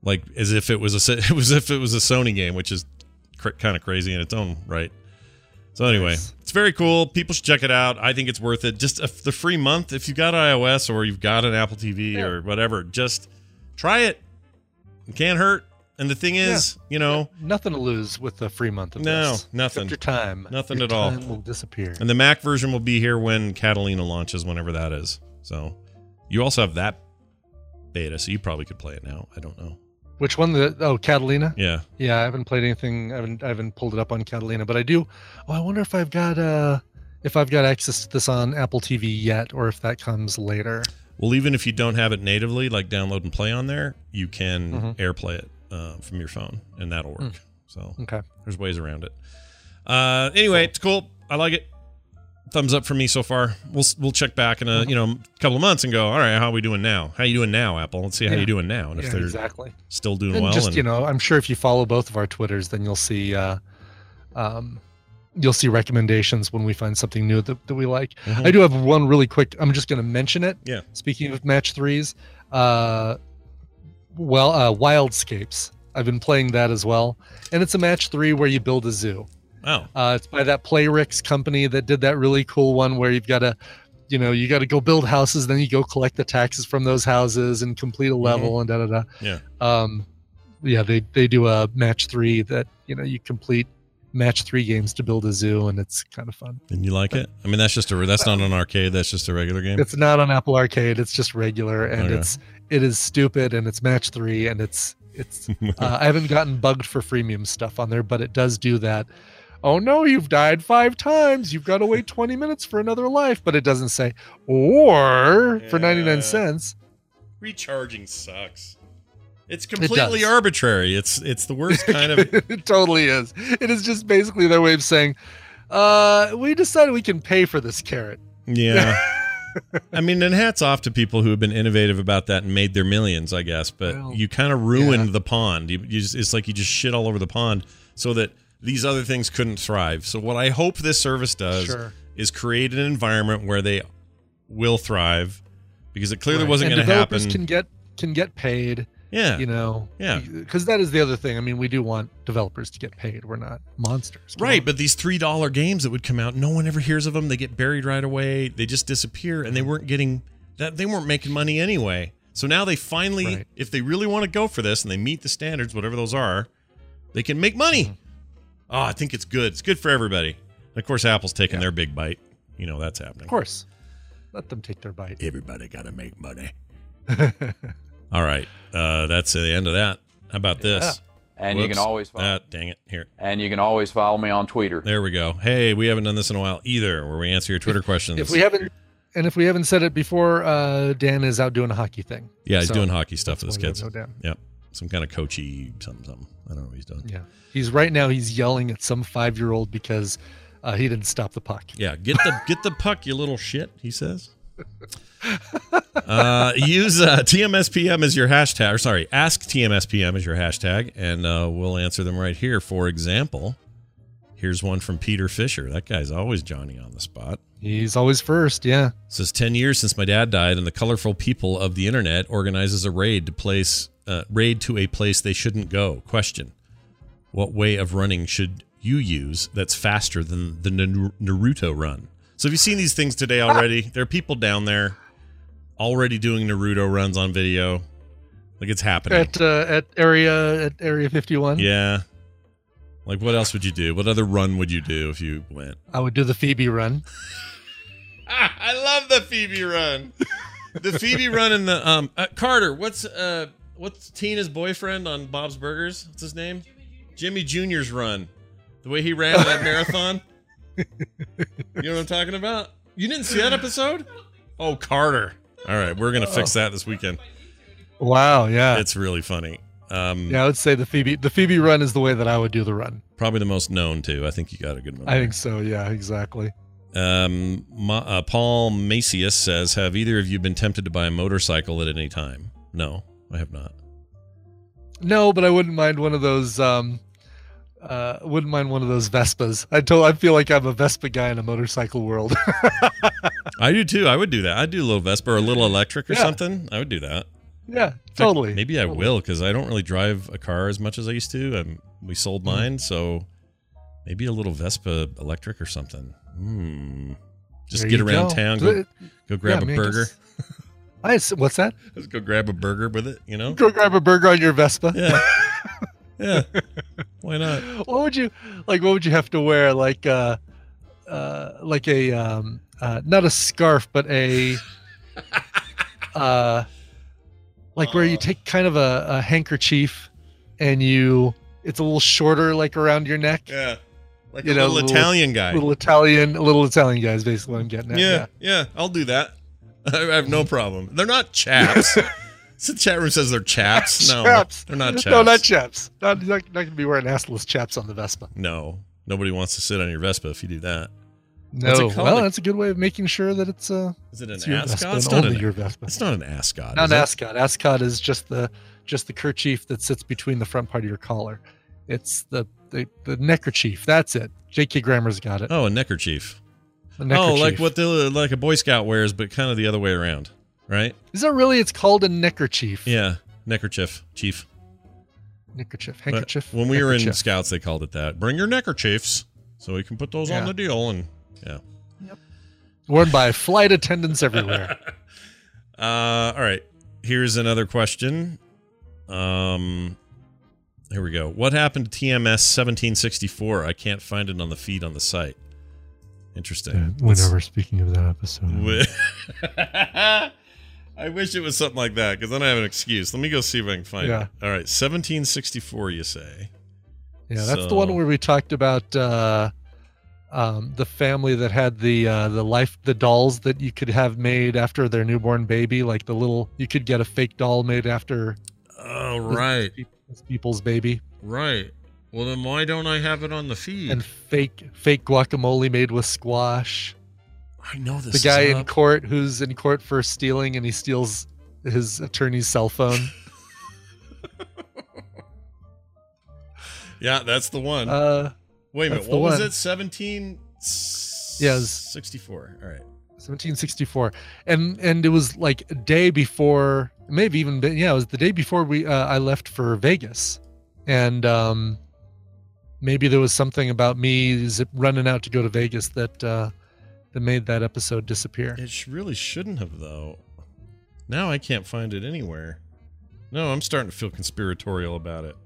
like as if it was a it was if it was a Sony game, which is cr- kind of crazy in its own right. So anyway,
Nice.
it's very cool. People should check it out. I think it's worth it. Just a, the free month if you've got iOS or you've got an Apple TV
Yeah.
or whatever, just try it. It can't hurt. And the thing is, you know,
Nothing to lose with the free month of this.
No,
this.
nothing.
Except your time.
Nothing
Your
at all.
time will disappear.
and the Mac version will be here when Catalina launches, whenever that is. So you also have that beta, so you probably could play it now. I don't know.
Which one? The oh, Catalina.
Yeah.
Yeah, I haven't played anything. I haven't. I haven't pulled it up on Catalina, but I do. Oh, I wonder if I've got uh, if I've got access to this on Apple TV yet, or if that comes later.
Well, even if you don't have it natively, like download and play on there, you can
Mhm.
AirPlay it uh, from your phone, and that'll work.
Mm.
So
Okay.
there's ways around it. Uh, anyway, it's cool. I like it. Thumbs up from me so far. We'll we'll check back in a you know couple of months and go. All right, how are we doing now? How are you doing now, Apple? Let's see how
Yeah.
you're doing now, and if they're
exactly.
still doing
And
well.
just
and,
you know, I'm sure if you follow both of our Twitters, then you'll see. Uh, um, you'll see recommendations when we find something new that, that we like.
Mhm.
I do have one really quick. I'm just going to mention it.
Yeah.
Speaking of match threes, uh, well, uh, Wildscapes. I've been playing that as well, and it's a match three where you build a zoo.
oh,
Uh, it's by that Playrix company that did that really cool one where you've got to, you know, you got to go build houses, then you go collect the taxes from those houses and complete a level and da da da.
Yeah.
Um, yeah, they they do a match three that you know you complete match three games to build a zoo, and it's kind of fun.
and you like it? I mean, that's just a that's not an arcade. That's just a regular game.
It's not on Apple Arcade. It's just regular, and
Okay.
it's it is stupid, and it's match three, and it's it's. uh, I haven't gotten bugged for freemium stuff on there, but it does do that. Oh no, you've died five times. You've got to wait twenty minutes for another life, but it doesn't say or for 99 cents.
Recharging sucks. It's completely
does.
arbitrary. It's it's the worst kind of
it totally is. It is just basically their way of saying, uh, we decided we can pay for this carrot.
Yeah. I mean, and hats off to people who have been innovative about that and made their millions, I guess. But
Well,
you kind of ruined
yeah.
the pond. You, you just, it's like you just shit all over the pond so that these other things couldn't thrive. So what I hope this service does
Sure.
is create an environment where they will thrive because it clearly
Right.
wasn't going to happen.
Can get can get paid.
Yeah.
you know
Yeah.
because that is the other thing i mean we do want developers to get paid we're not monsters Come
Right,
on.
but these three dollar games that would come out, no one ever hears of them. They get buried right away. They just disappear, and they weren't getting that. They weren't making money anyway. So now they finally,
Right.
if they really want to go for this and they meet the standards, whatever those are, they can make money.
Mm-hmm.
Oh, I think it's good. It's good for everybody. And of course, Apple's taking
Yeah.
their big bite. You know that's happening.
of course let them take their bite
Everybody got to make money. All right, uh, that's the end of that. How about this?
And you can always follow,
Ah, dang it. Here.
and you can always follow me on Twitter.
There we go. Hey, we haven't done this in a while either, where we answer your Twitter questions.
if we haven't and if we haven't said it before uh dan is out doing a hockey thing
yeah, he's
So,
doing hockey stuff with his kids.
why we
Yep, some kind of coachy something something. I don't know what he's doing.
yeah he's right now he's yelling at some five year old because uh, he didn't stop the puck
Yeah, get the get the puck, you little shit. He says. Uh, use uh, TMSPM as your hashtag. Or sorry, ask TMSPM as your hashtag, and uh, we'll answer them right here. For example, here's one from Peter Fisher. That guy's always Johnny on the spot.
he's always first yeah
says 10 years since my dad died and the colorful people of the internet organizes a raid to place uh, raid to a place they shouldn't go question what way of running should you use that's faster than the naruto run so have you seen these things today already there are people down there already doing naruto runs on video Like it's happening.
at uh, at area at area 51.
yeah. Like what else would you do? What other run would you do if you went?
I would do the Phoebe run.
Ah, I love the Phoebe run. the Phoebe run and the um uh, Carter. What's uh what's Tina's boyfriend on Bob's Burgers? What's his name? Jimmy Jr.'s run. The way he ran that marathon. You know what I'm talking about? You didn't see that episode? Oh, Carter. All right, we're gonna fix that this weekend.
Wow, yeah.
It's really funny. Um,
yeah, I would say the Phoebe the Phoebe run is the way that I would do the run.
probably the most known too. I think you got a good one.
I think so. Yeah, exactly.
Um, Ma- uh, Paul Macius says, "Have either of you been tempted to buy a motorcycle at any time?" No, I have not.
No, but I wouldn't mind one of those. Um, uh, wouldn't mind one of those Vespas. I told. I feel like I'm a Vespa guy in a motorcycle world.
I do too. I would do that. I'd do a little Vespa or a little electric or
Yeah.
something. I would do that.
yeah,
fact,
totally.
Maybe I
Totally.
will because I don't really drive a car as much as I used to. Um, we sold
Mm-hmm.
mine, so maybe a little Vespa electric or something. Hmm. Just
There
get around
go.
town, go, go grab
yeah,
a burger.
I what's that?
Let's go grab a burger with it. You know?
Go grab a burger on your Vespa.
Yeah. yeah. Why not?
What would you like? What would you have to wear? Like, uh, uh, like a um, uh, not a scarf, but a, uh, like where you take kind of a, a handkerchief, and you it's a little shorter, like around your neck.
Yeah. Like
You
a
know,
little
little-
Italian guy.
Little Italian, little Italian guy is basically what I'm getting at.
yeah, yeah, I'll do that. I have no problem. They're not chaps. The chat room says they're chaps. No,
chaps.
they're not chaps.
No, not chaps. Not not, not gonna be wearing assless chaps on the Vespa.
No, nobody wants to sit on your Vespa if you do that.
No, well, that's a good way of making sure that it's uh,
Is it an ascot? It's not an,
your Vespa.
it's not an ascot.
Not an
it?
ascot. Ascot is just the just the kerchief that sits between the front part of your collar. It's the the, the neckerchief. That's it. J.K. Grammer's got it.
Oh, a neckerchief.
The
Oh, like what the like a Boy Scout wears, but kind of the other way around, right?
Is that really? It's called a neckerchief.
Yeah, neckerchief, chief.
Neckerchief.
But
Handkerchief.
When we were in. Scouts, they called it that. Bring your neckerchiefs so we can put those on the deal. And yeah. Yep.
worn by flight attendants everywhere.
Uh, all right. Here's another question. Um, here we go. What happened to TMS 1764? I can't find it on the feed on the site. Interesting.
Whenever speaking of that episode,
Wi- I wish it was something like that because then I have an excuse. Let me go see if I can find
Yeah.
it. All right, 1764. You say?
yeah, that's the one where we talked about uh, um, the family that had the uh, the life the dolls that you could have made after their newborn baby, like the little you could get a fake doll made after
Oh, right,
this people's baby,
right. Well, then why don't I have it on the feed?
and fake fake guacamole made with squash.
I know this.
the guy
is
in
up.
court who's in court for stealing and he steals his attorney's cell phone.
Yeah, that's the one.
uh,
Wait a minute. What was
one.
it? 17.
Yes.
64. All right.
1764, and and it was like a day before, maybe even been, yeah, it was the day before we uh, I left for Vegas, and um, maybe there was something about me zip, running out to go to Vegas that uh, that made that episode disappear.
It really shouldn't have, though. Now I can't find it anywhere. No, I'm starting to feel conspiratorial about it.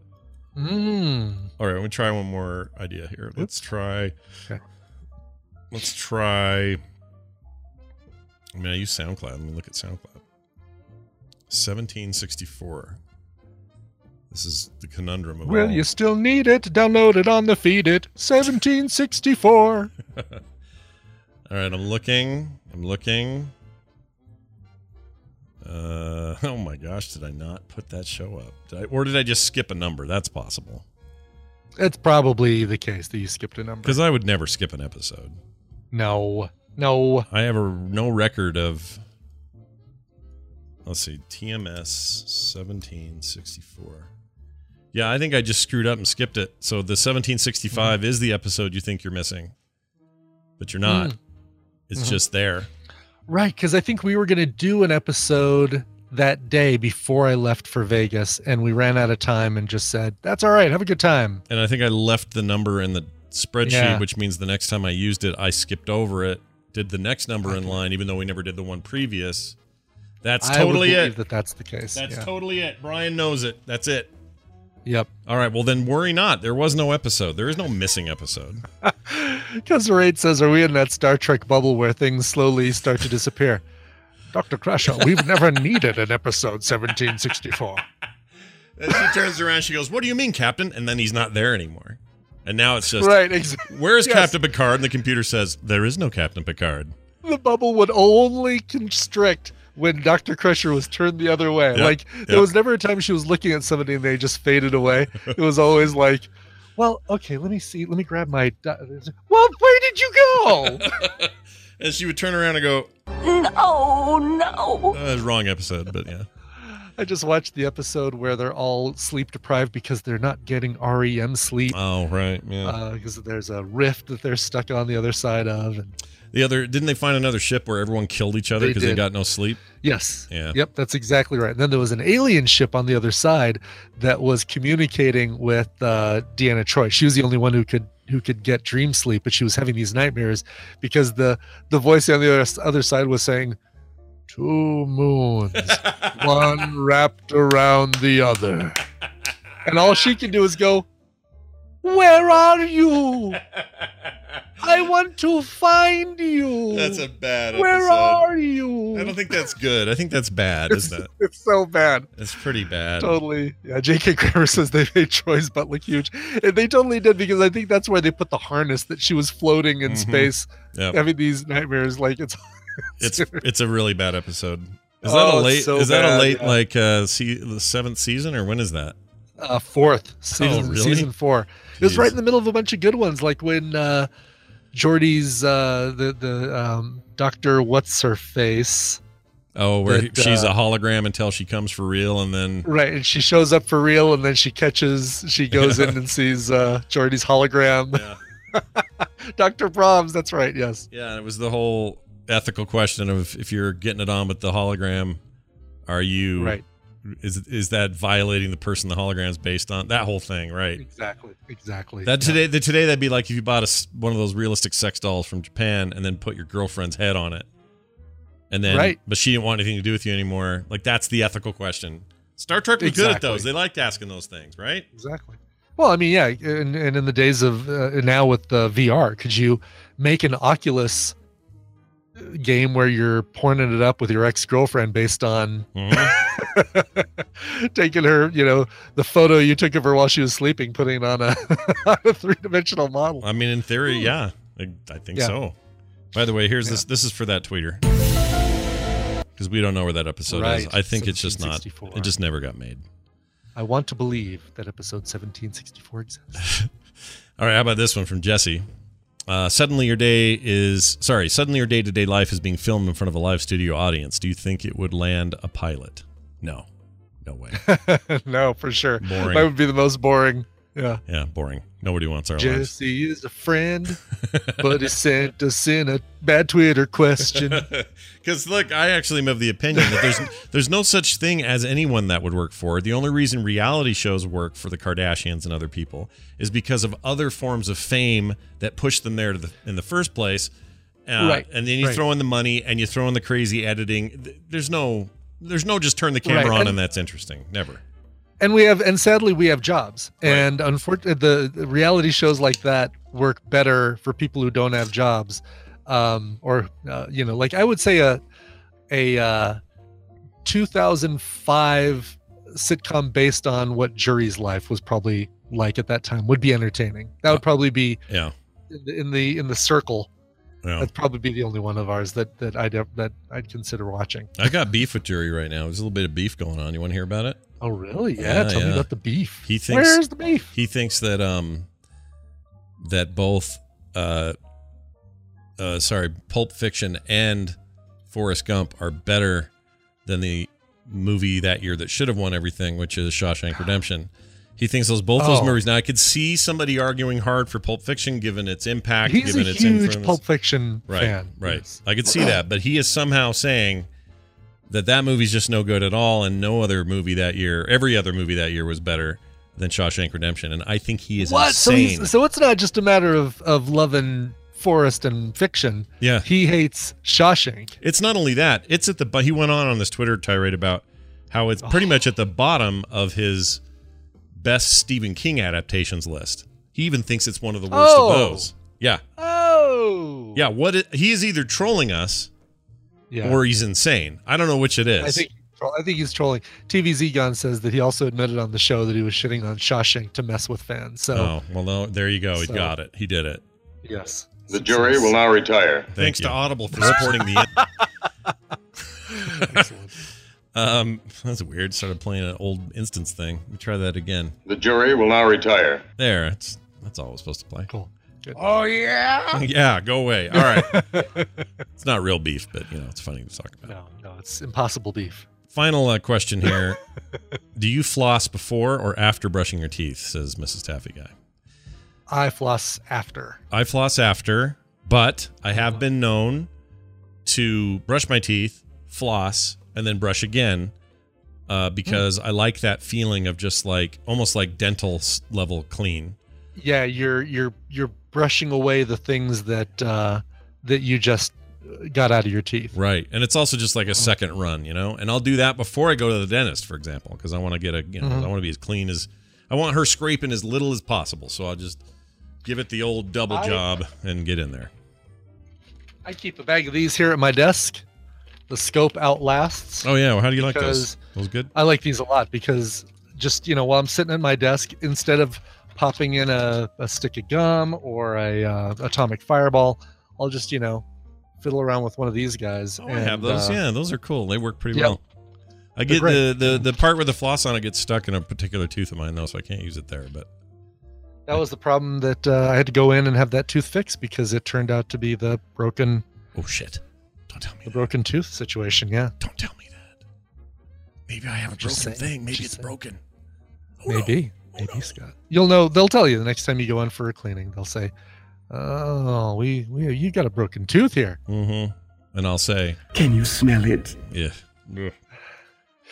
Mm.
All right, let me try one more idea here. Let's try.
Okay.
Let's try. I mean, I use SoundCloud. Let me look at SoundCloud. 1764. This is the conundrum of
Will
all.
you still need it? Download it on the feed it. 1764.
All right, I'm looking. I'm looking. Uh, oh my gosh, did I not put that show up? Did I, or did I just skip a number? That's possible.
It's probably the case that you skipped a number.
Because I would never skip an episode.
No, no.
I have a no record of. Let's see, TMS 1764. Yeah, I think I just screwed up and skipped it. So the 1765 is the episode you think you're missing, but you're not.
Mm.
It's
Mhm.
just there.
Right, because I think we were going to do an episode that day before I left for Vegas, and we ran out of time and just said, "That's all right. Have a good time."
And I think I left the number in the spreadsheet,
Yeah.
which means the next time I used it, I skipped over it, did the next number in line, even though we never did the one previous. That's totally
believe
it.
that that's the case.
That's
yeah.
totally it. Brian knows it. That's it.
Yep.
All right. Well, then worry not. There was no episode. There is no missing episode.
Customer 8 says, Are we in that Star Trek bubble where things slowly start to disappear? Dr. Crusher, we've never needed an episode 1764.
And she turns around. She goes, "What do you mean, Captain?" And then he's not there anymore. And now it's just,
Right, exactly.
"Where's
Yes.
Captain Picard?" And the computer says, "There is no Captain Picard."
The bubble would only constrict when Dr. Crusher was turned the other way.
Yep,
Like, there
yep.
was never a time she was looking at somebody and they just faded away. It was always like, well, okay, let me see. Let me grab my. di- Well, where did you go?
and she would turn around and go,
No, no.
uh, "Wrong episode," but yeah.
I just watched the episode where they're all sleep deprived because they're not getting REM sleep.
Oh, right. Yeah.
because there's a rift that they're stuck on the other side of. And
the other didn't they find another ship where everyone killed each other because they
did.
got no sleep?
yes,
Yeah.
yep, that's exactly right. And then there was an alien ship on the other side that was communicating with uh, Deanna Troi. She was the only one who could who could get dream sleep, but she was having these nightmares because the the voice on the other, other side was saying, two moons, one wrapped around the other," and all she can do is go, "Where are you? I want to find you."
That's a bad episode.
Where
episode.
are you?
I don't think that's good. I think that's bad,
it's,
isn't it?
it's so bad.
It's pretty bad.
Totally. Yeah, J.K. Kramer says they made Troi's butt look huge. And they totally did because I think that's where they put the harness that she was floating in
Mhm.
space,
Yep.
having these nightmares. Like it's
It's it's a really bad episode. Is that
Oh,
a late?
so
is that a late
yeah.
like uh see the seventh season or when is that?
uh, fourth season,
Oh, really?
season four. It was right in the middle of a bunch of good ones, like when uh, Geordi's uh, the the um, Doctor What's Her Face.
Oh, where
That,
she's
uh,
a hologram until she comes for real, and then
Right, and she shows up for real, and then she catches. She goes in and sees uh, Geordi's hologram.
yeah,
Doctor Brahms. That's right. Yes.
yeah, it was the whole ethical question of if you're getting it on with the hologram, are you
Right.
Is is that violating the person the hologram's based on? That whole thing, right?
Exactly. Exactly.
That
Yeah.
today, the, today that'd be like if you bought a one of those realistic sex dolls from Japan and then put your girlfriend's head on it, and then
Right.
but she didn't want anything to do with you anymore. Like that's the ethical question. Star Trek was good at those. They liked asking those things, right?
Exactly. Well, I mean, yeah, and, and in the days of uh, now with the VR, could you make an Oculus uh, game where you're pointing it up with your ex girlfriend based on
Mhm.
taking her, you know, the photo you took of her while she was sleeping, putting on a, a three dimensional model?
I mean, in theory, yeah, I, I think
Yeah.
so. By the way, here's
Yeah.
this. This is for that tweeter because we don't know where that episode is. I think it's just not. It just never got made.
I want to believe that episode 1764 exists.
All right, how about this one from Jesse? Uh, suddenly your day is sorry. Suddenly your day to day life is being filmed in front of a live studio audience. Do you think it would land a pilot? No, no way.
no, for sure.
Boring.
That would be the most boring. Yeah.
Yeah, boring. Nobody wants our lives.
Jesse is a friend, but he sent us in a bad Twitter question.
Because look, I actually am of the opinion that there's there's no such thing as anyone that would work for. The only reason reality shows work for the Kardashians and other people is because of other forms of fame that push them there to the, in the first place. Uh,
Right,
And then you
right.
throw in the money and you throw in the crazy editing. There's no there's no just turn the camera
Right,
on
and-
and that's interesting. Never.
and we have and sadly we have jobs
Right.
and unfortunately the, the reality shows like that work better for people who don't have jobs um or uh, you know like i would say a a uh 2005 sitcom based on what jury's life was probably like at that time would be entertaining that would probably be
Yeah.
in the in the, in the circle
Yeah.
that'd probably be the only one of ours that that i'd that i'd consider watching
I got beef with Jury right now. There's a little bit of beef going on. You want to hear about it?
oh really yeah,
Yeah,
tell me about the beef
He thinks-
where's the beef
he thinks that um that both uh uh sorry pulp fiction and forrest gump are better than the movie that year that should have won everything which is shawshank redemption he thinks those both those
Oh.
movies now i could see somebody arguing hard for pulp fiction given its impact
he's a
given its
huge
influence
pulp fiction
right
fan
right
Yes.
i could see that but he is somehow saying that that movie's just no good at all and no other movie that year every other movie that year was better than Shawshank Redemption and I think he is
What? So,
insane.
he's, so it's not just a matter of of loving Forrest and fiction.
Yeah.
He hates Shawshank.
It's not only that; it's at the. But he went on on this Twitter tirade about how it's pretty oh. much at the bottom of his best Stephen King adaptations list. He even thinks it's one of the worst
Oh.
of those. Yeah,
Oh.
yeah. What it, he is either trolling us
Yeah.
or he's insane. I don't know which it is.
I think I think he's trolling. TVZ Gun says that he also admitted on the show that he was shitting on Shawshank to mess with fans. So
Oh well, no. There you go. He
So-
got it. He did it.
yes.
The jury will now retire.
Thanks
you.
to Audible for supporting the.
Excellent.
Um, that's weird. Started playing an old instance thing. Let me try that again.
The jury will now retire.
There. It's that's all I was supposed to play.
Cool. Good.
Oh yeah.
yeah, go away. All right. it's not real beef, but you know it's funny to talk about.
No, no, it's impossible beef.
Final uh, question here: Do you floss before or after brushing your teeth? Says Mrs. Taffy Guy.
I floss after.
I floss after, but I have been known to brush my teeth, floss, and then brush again uh, because I like that feeling of just like almost like dental level clean.
Yeah, you're you're you're brushing away the things that uh, that you just got out of your teeth.
Right. And it's also just like a second run, you know? And I'll do that before I go to the dentist, for example, because I want to get a, you know, I want to be as clean as, I want her scraping as little as possible. So I'll just give it the old double
I-
job and get in there.
I keep a bag of these here at my desk. The scope outlasts.
Oh, yeah. Well, how do you like those? Those good?
I like these a lot because just you know while I'm sitting at my desk, instead of popping in a, a stick of gum or a uh, atomic fireball, I'll just you know fiddle around with one of these guys.
Oh, I have those.
uh,
yeah. Those are cool. They work pretty
Yep.
well. I get the, the, the part where the floss on it gets stuck in a particular tooth of mine, though, so I can't use it there. But
That was the problem that uh, I had to go in and have that tooth fixed because it turned out to be the broken
oh, shit. Don't tell me
the
that.
broken tooth situation. Yeah,
Don't tell me that. Maybe I have a
Just
broken
saying.
thing. Maybe
Just
it's
saying.
broken. Oh, no.
maybe,
Oh,
maybe
no.
Scott. You'll know. They'll tell you the next time you go in for a cleaning. They'll say, "Oh, we we you got a broken tooth here."
Mm-hmm. And I'll say,
Can you smell it?
yeah. Ugh.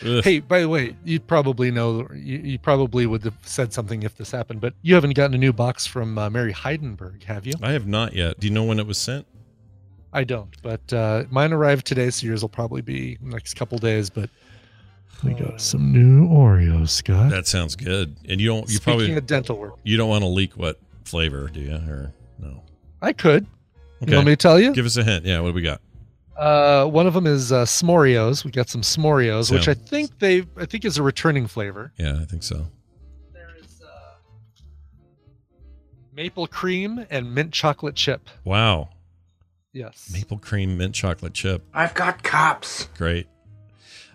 Ugh.
Hey, by the way, you probably know, you, you probably would have said something if this happened, but you haven't gotten a new box from uh, Mary Heidenberg, have you?
I have not yet. Do you know when it was sent?
I don't, but uh, mine arrived today, so yours will probably be next couple days. But we got some new Oreos, Scott.
That sounds good. And you don't. You
Speaking
probably
of dental work,
you don't want to leak what flavor, do you? Or no?
I could.
Okay.
You want me to tell you?
Give us a hint. Yeah. What do we got?
Uh, one of them is uh, S'moreos. We got some S'moreos, which I think they, I think is a returning flavor.
Yeah, I think so.
There is uh, maple cream and mint chocolate chip.
Wow.
Yes.
Maple cream mint chocolate chip.
I've got cops.
Great.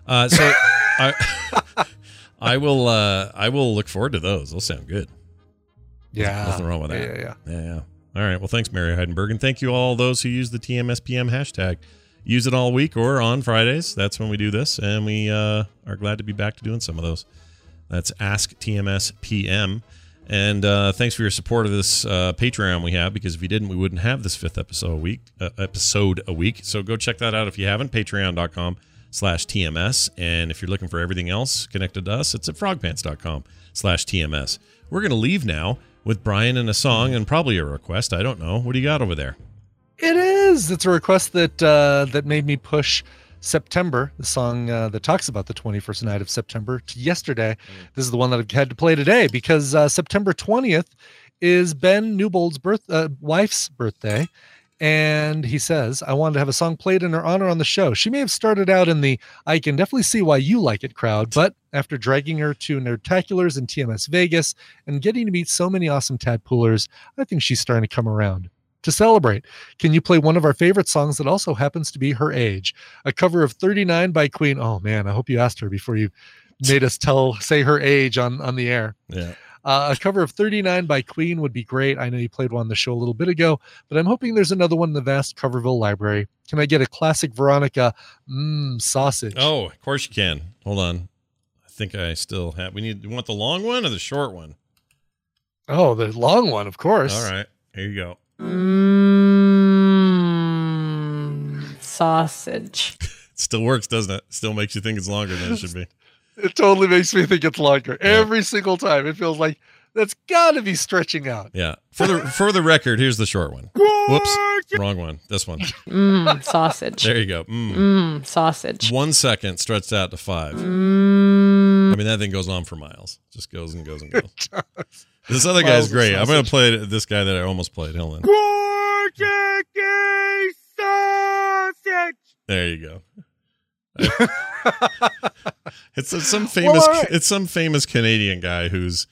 Uh, so I I will uh, I will look forward to those. Those sound good.
Yeah.
Nothing wrong with that.
Yeah, yeah, yeah.
Yeah, yeah. All right. Well, thanks, Mary Heidenberg. And thank you all those who use the TMSPM hashtag. Use it all week or on Fridays. That's when we do this. And we uh, are glad to be back to doing some of those. That's Ask TMSPM. And uh, thanks for your support of this uh, Patreon we have, because if you didn't, we wouldn't have this fifth episode a week. Uh, episode a week. So go check that out if you haven't. Patreon.com slash TMS. And if you're looking for everything else connected to us, it's at frogpants.com slash TMS. We're going to leave now with Brian and a song and probably a request. I don't know. What do you got over there?
It is. It's a request that uh, that made me push September, the song uh, that talks about the 21st night of September, to yesterday. This is the one that I've had to play today because uh, September 20th is Ben Newbold's birth uh, wife's birthday. And he says, I wanted to have a song played in her honor on the show. She may have started out in the I can definitely see why you like it crowd, but after dragging her to Nerdtaculars and TMS Vegas and getting to meet so many awesome tadpoolers, I think she's starting to come around. To celebrate, can you play one of our favorite songs that also happens to be her age? A cover of 39 by Queen. Oh man, I hope you asked her before you made us tell say her age on on the air.
Yeah.
Uh, a cover of 39 by Queen would be great. I know you played one on the show a little bit ago, but I'm hoping there's another one in the vast Coverville library. Can I get a classic Veronica mmm sausage?
Oh, of course you can. Hold on. I think I still have. We need. You want the long one or the short one?
Oh, the long one, of course.
All right. Here you go.
Mmm, sausage.
It still works, doesn't it? Still makes you think it's longer than it should be.
It totally makes me think it's longer every single time. It feels like that's got to be stretching out.
Yeah. For the for the record, here's the short one. Whoops, wrong one. This one.
Mmm, sausage.
There you go. Mm.
Mmm, sausage.
One second stretched out to five.
Mmm.
I mean, that thing goes on for miles. Just goes and goes and goes. This other guy's great. I'm going to play this guy that I almost played. Hold on. There you go. it's a- some famous.
right.
It's some famous Canadian guy who's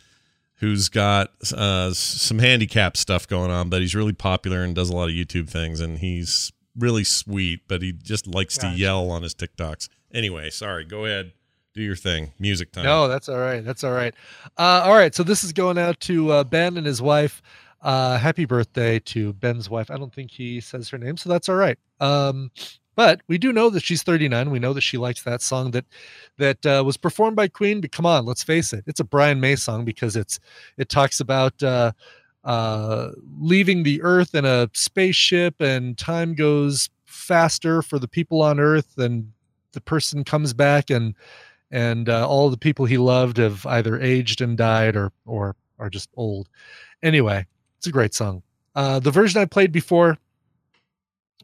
who's got uh, some handicap stuff going on, but he's really popular and does a lot of YouTube things, and he's really sweet. But he just likes to yell on his TikToks. Anyway, sorry. Go ahead, do your thing. Music time.
No, that's all right. That's all right. Uh, all right. So this is going out to uh, Ben and his wife. Uh, happy birthday to Ben's wife. I don't think he says her name, so that's all right. Um, but we do know that she's 39. We know that she likes that song that that uh, was performed by Queen. But come on, let's face it, it's a Brian May song because it's it talks about uh, uh, leaving the Earth in a spaceship, and time goes faster for the people on Earth, and the person comes back and and uh, all the people he loved have either aged and died or or are just old. Anyway, it's a great song. Uh, the version I played before,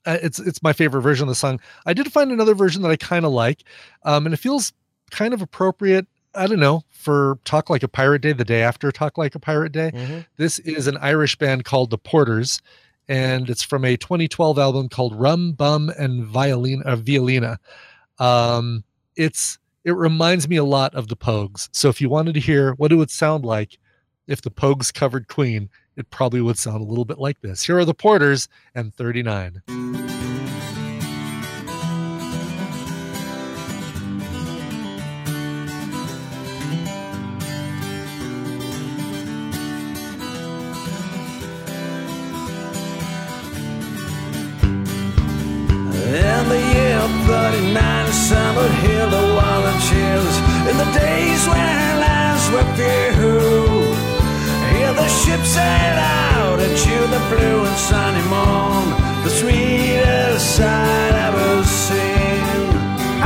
uh, it's it's my favorite version of the song. I did find another version that I kind of like, um, and it feels kind of appropriate. I don't know for Talk Like a Pirate Day, the day after Talk Like a Pirate Day.
Mhm.
This is an Irish band called the Porters, and it's from a 2012 album called Rum Bum and Violin uh, Violina. Um, it's it reminds me a lot of the Pogues. So if you wanted to hear what it would sound like if the Pogues covered Queen, it probably would sound a little bit like this. Here are the Porters and 39.
In the year 39, summer hill the days when lands were few, hear the ship sail out into the blue and sunny morn, the sweetest sight ever seen.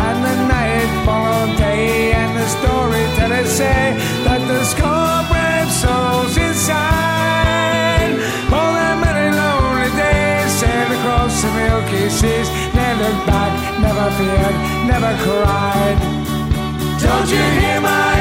And the night followed day, and the storytellers say that the score brave souls inside. For the many lonely days, sailed across the milky seas, never looked back, never feared, never cried. Don't you hear my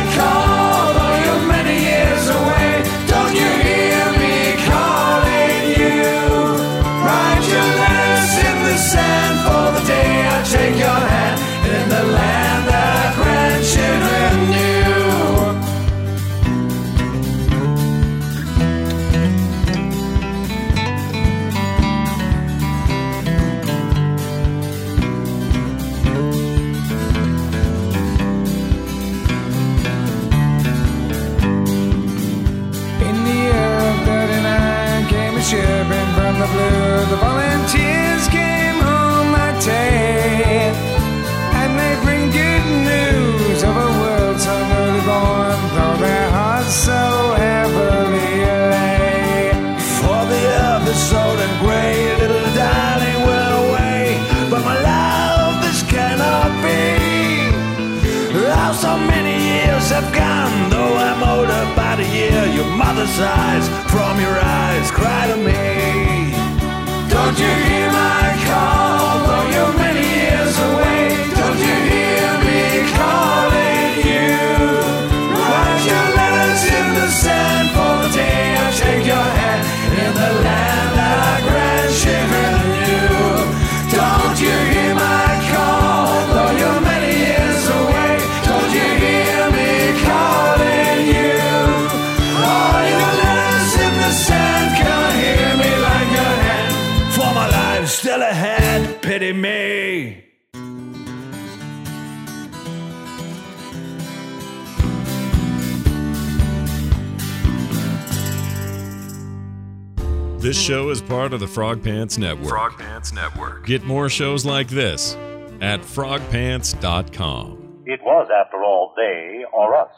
Eyes, from your eyes, cry to me.
This show is part of the Frog Pants Network.
Frog Pants Network.
Get more shows like this at frogpants.com.
It was, after all, they or us.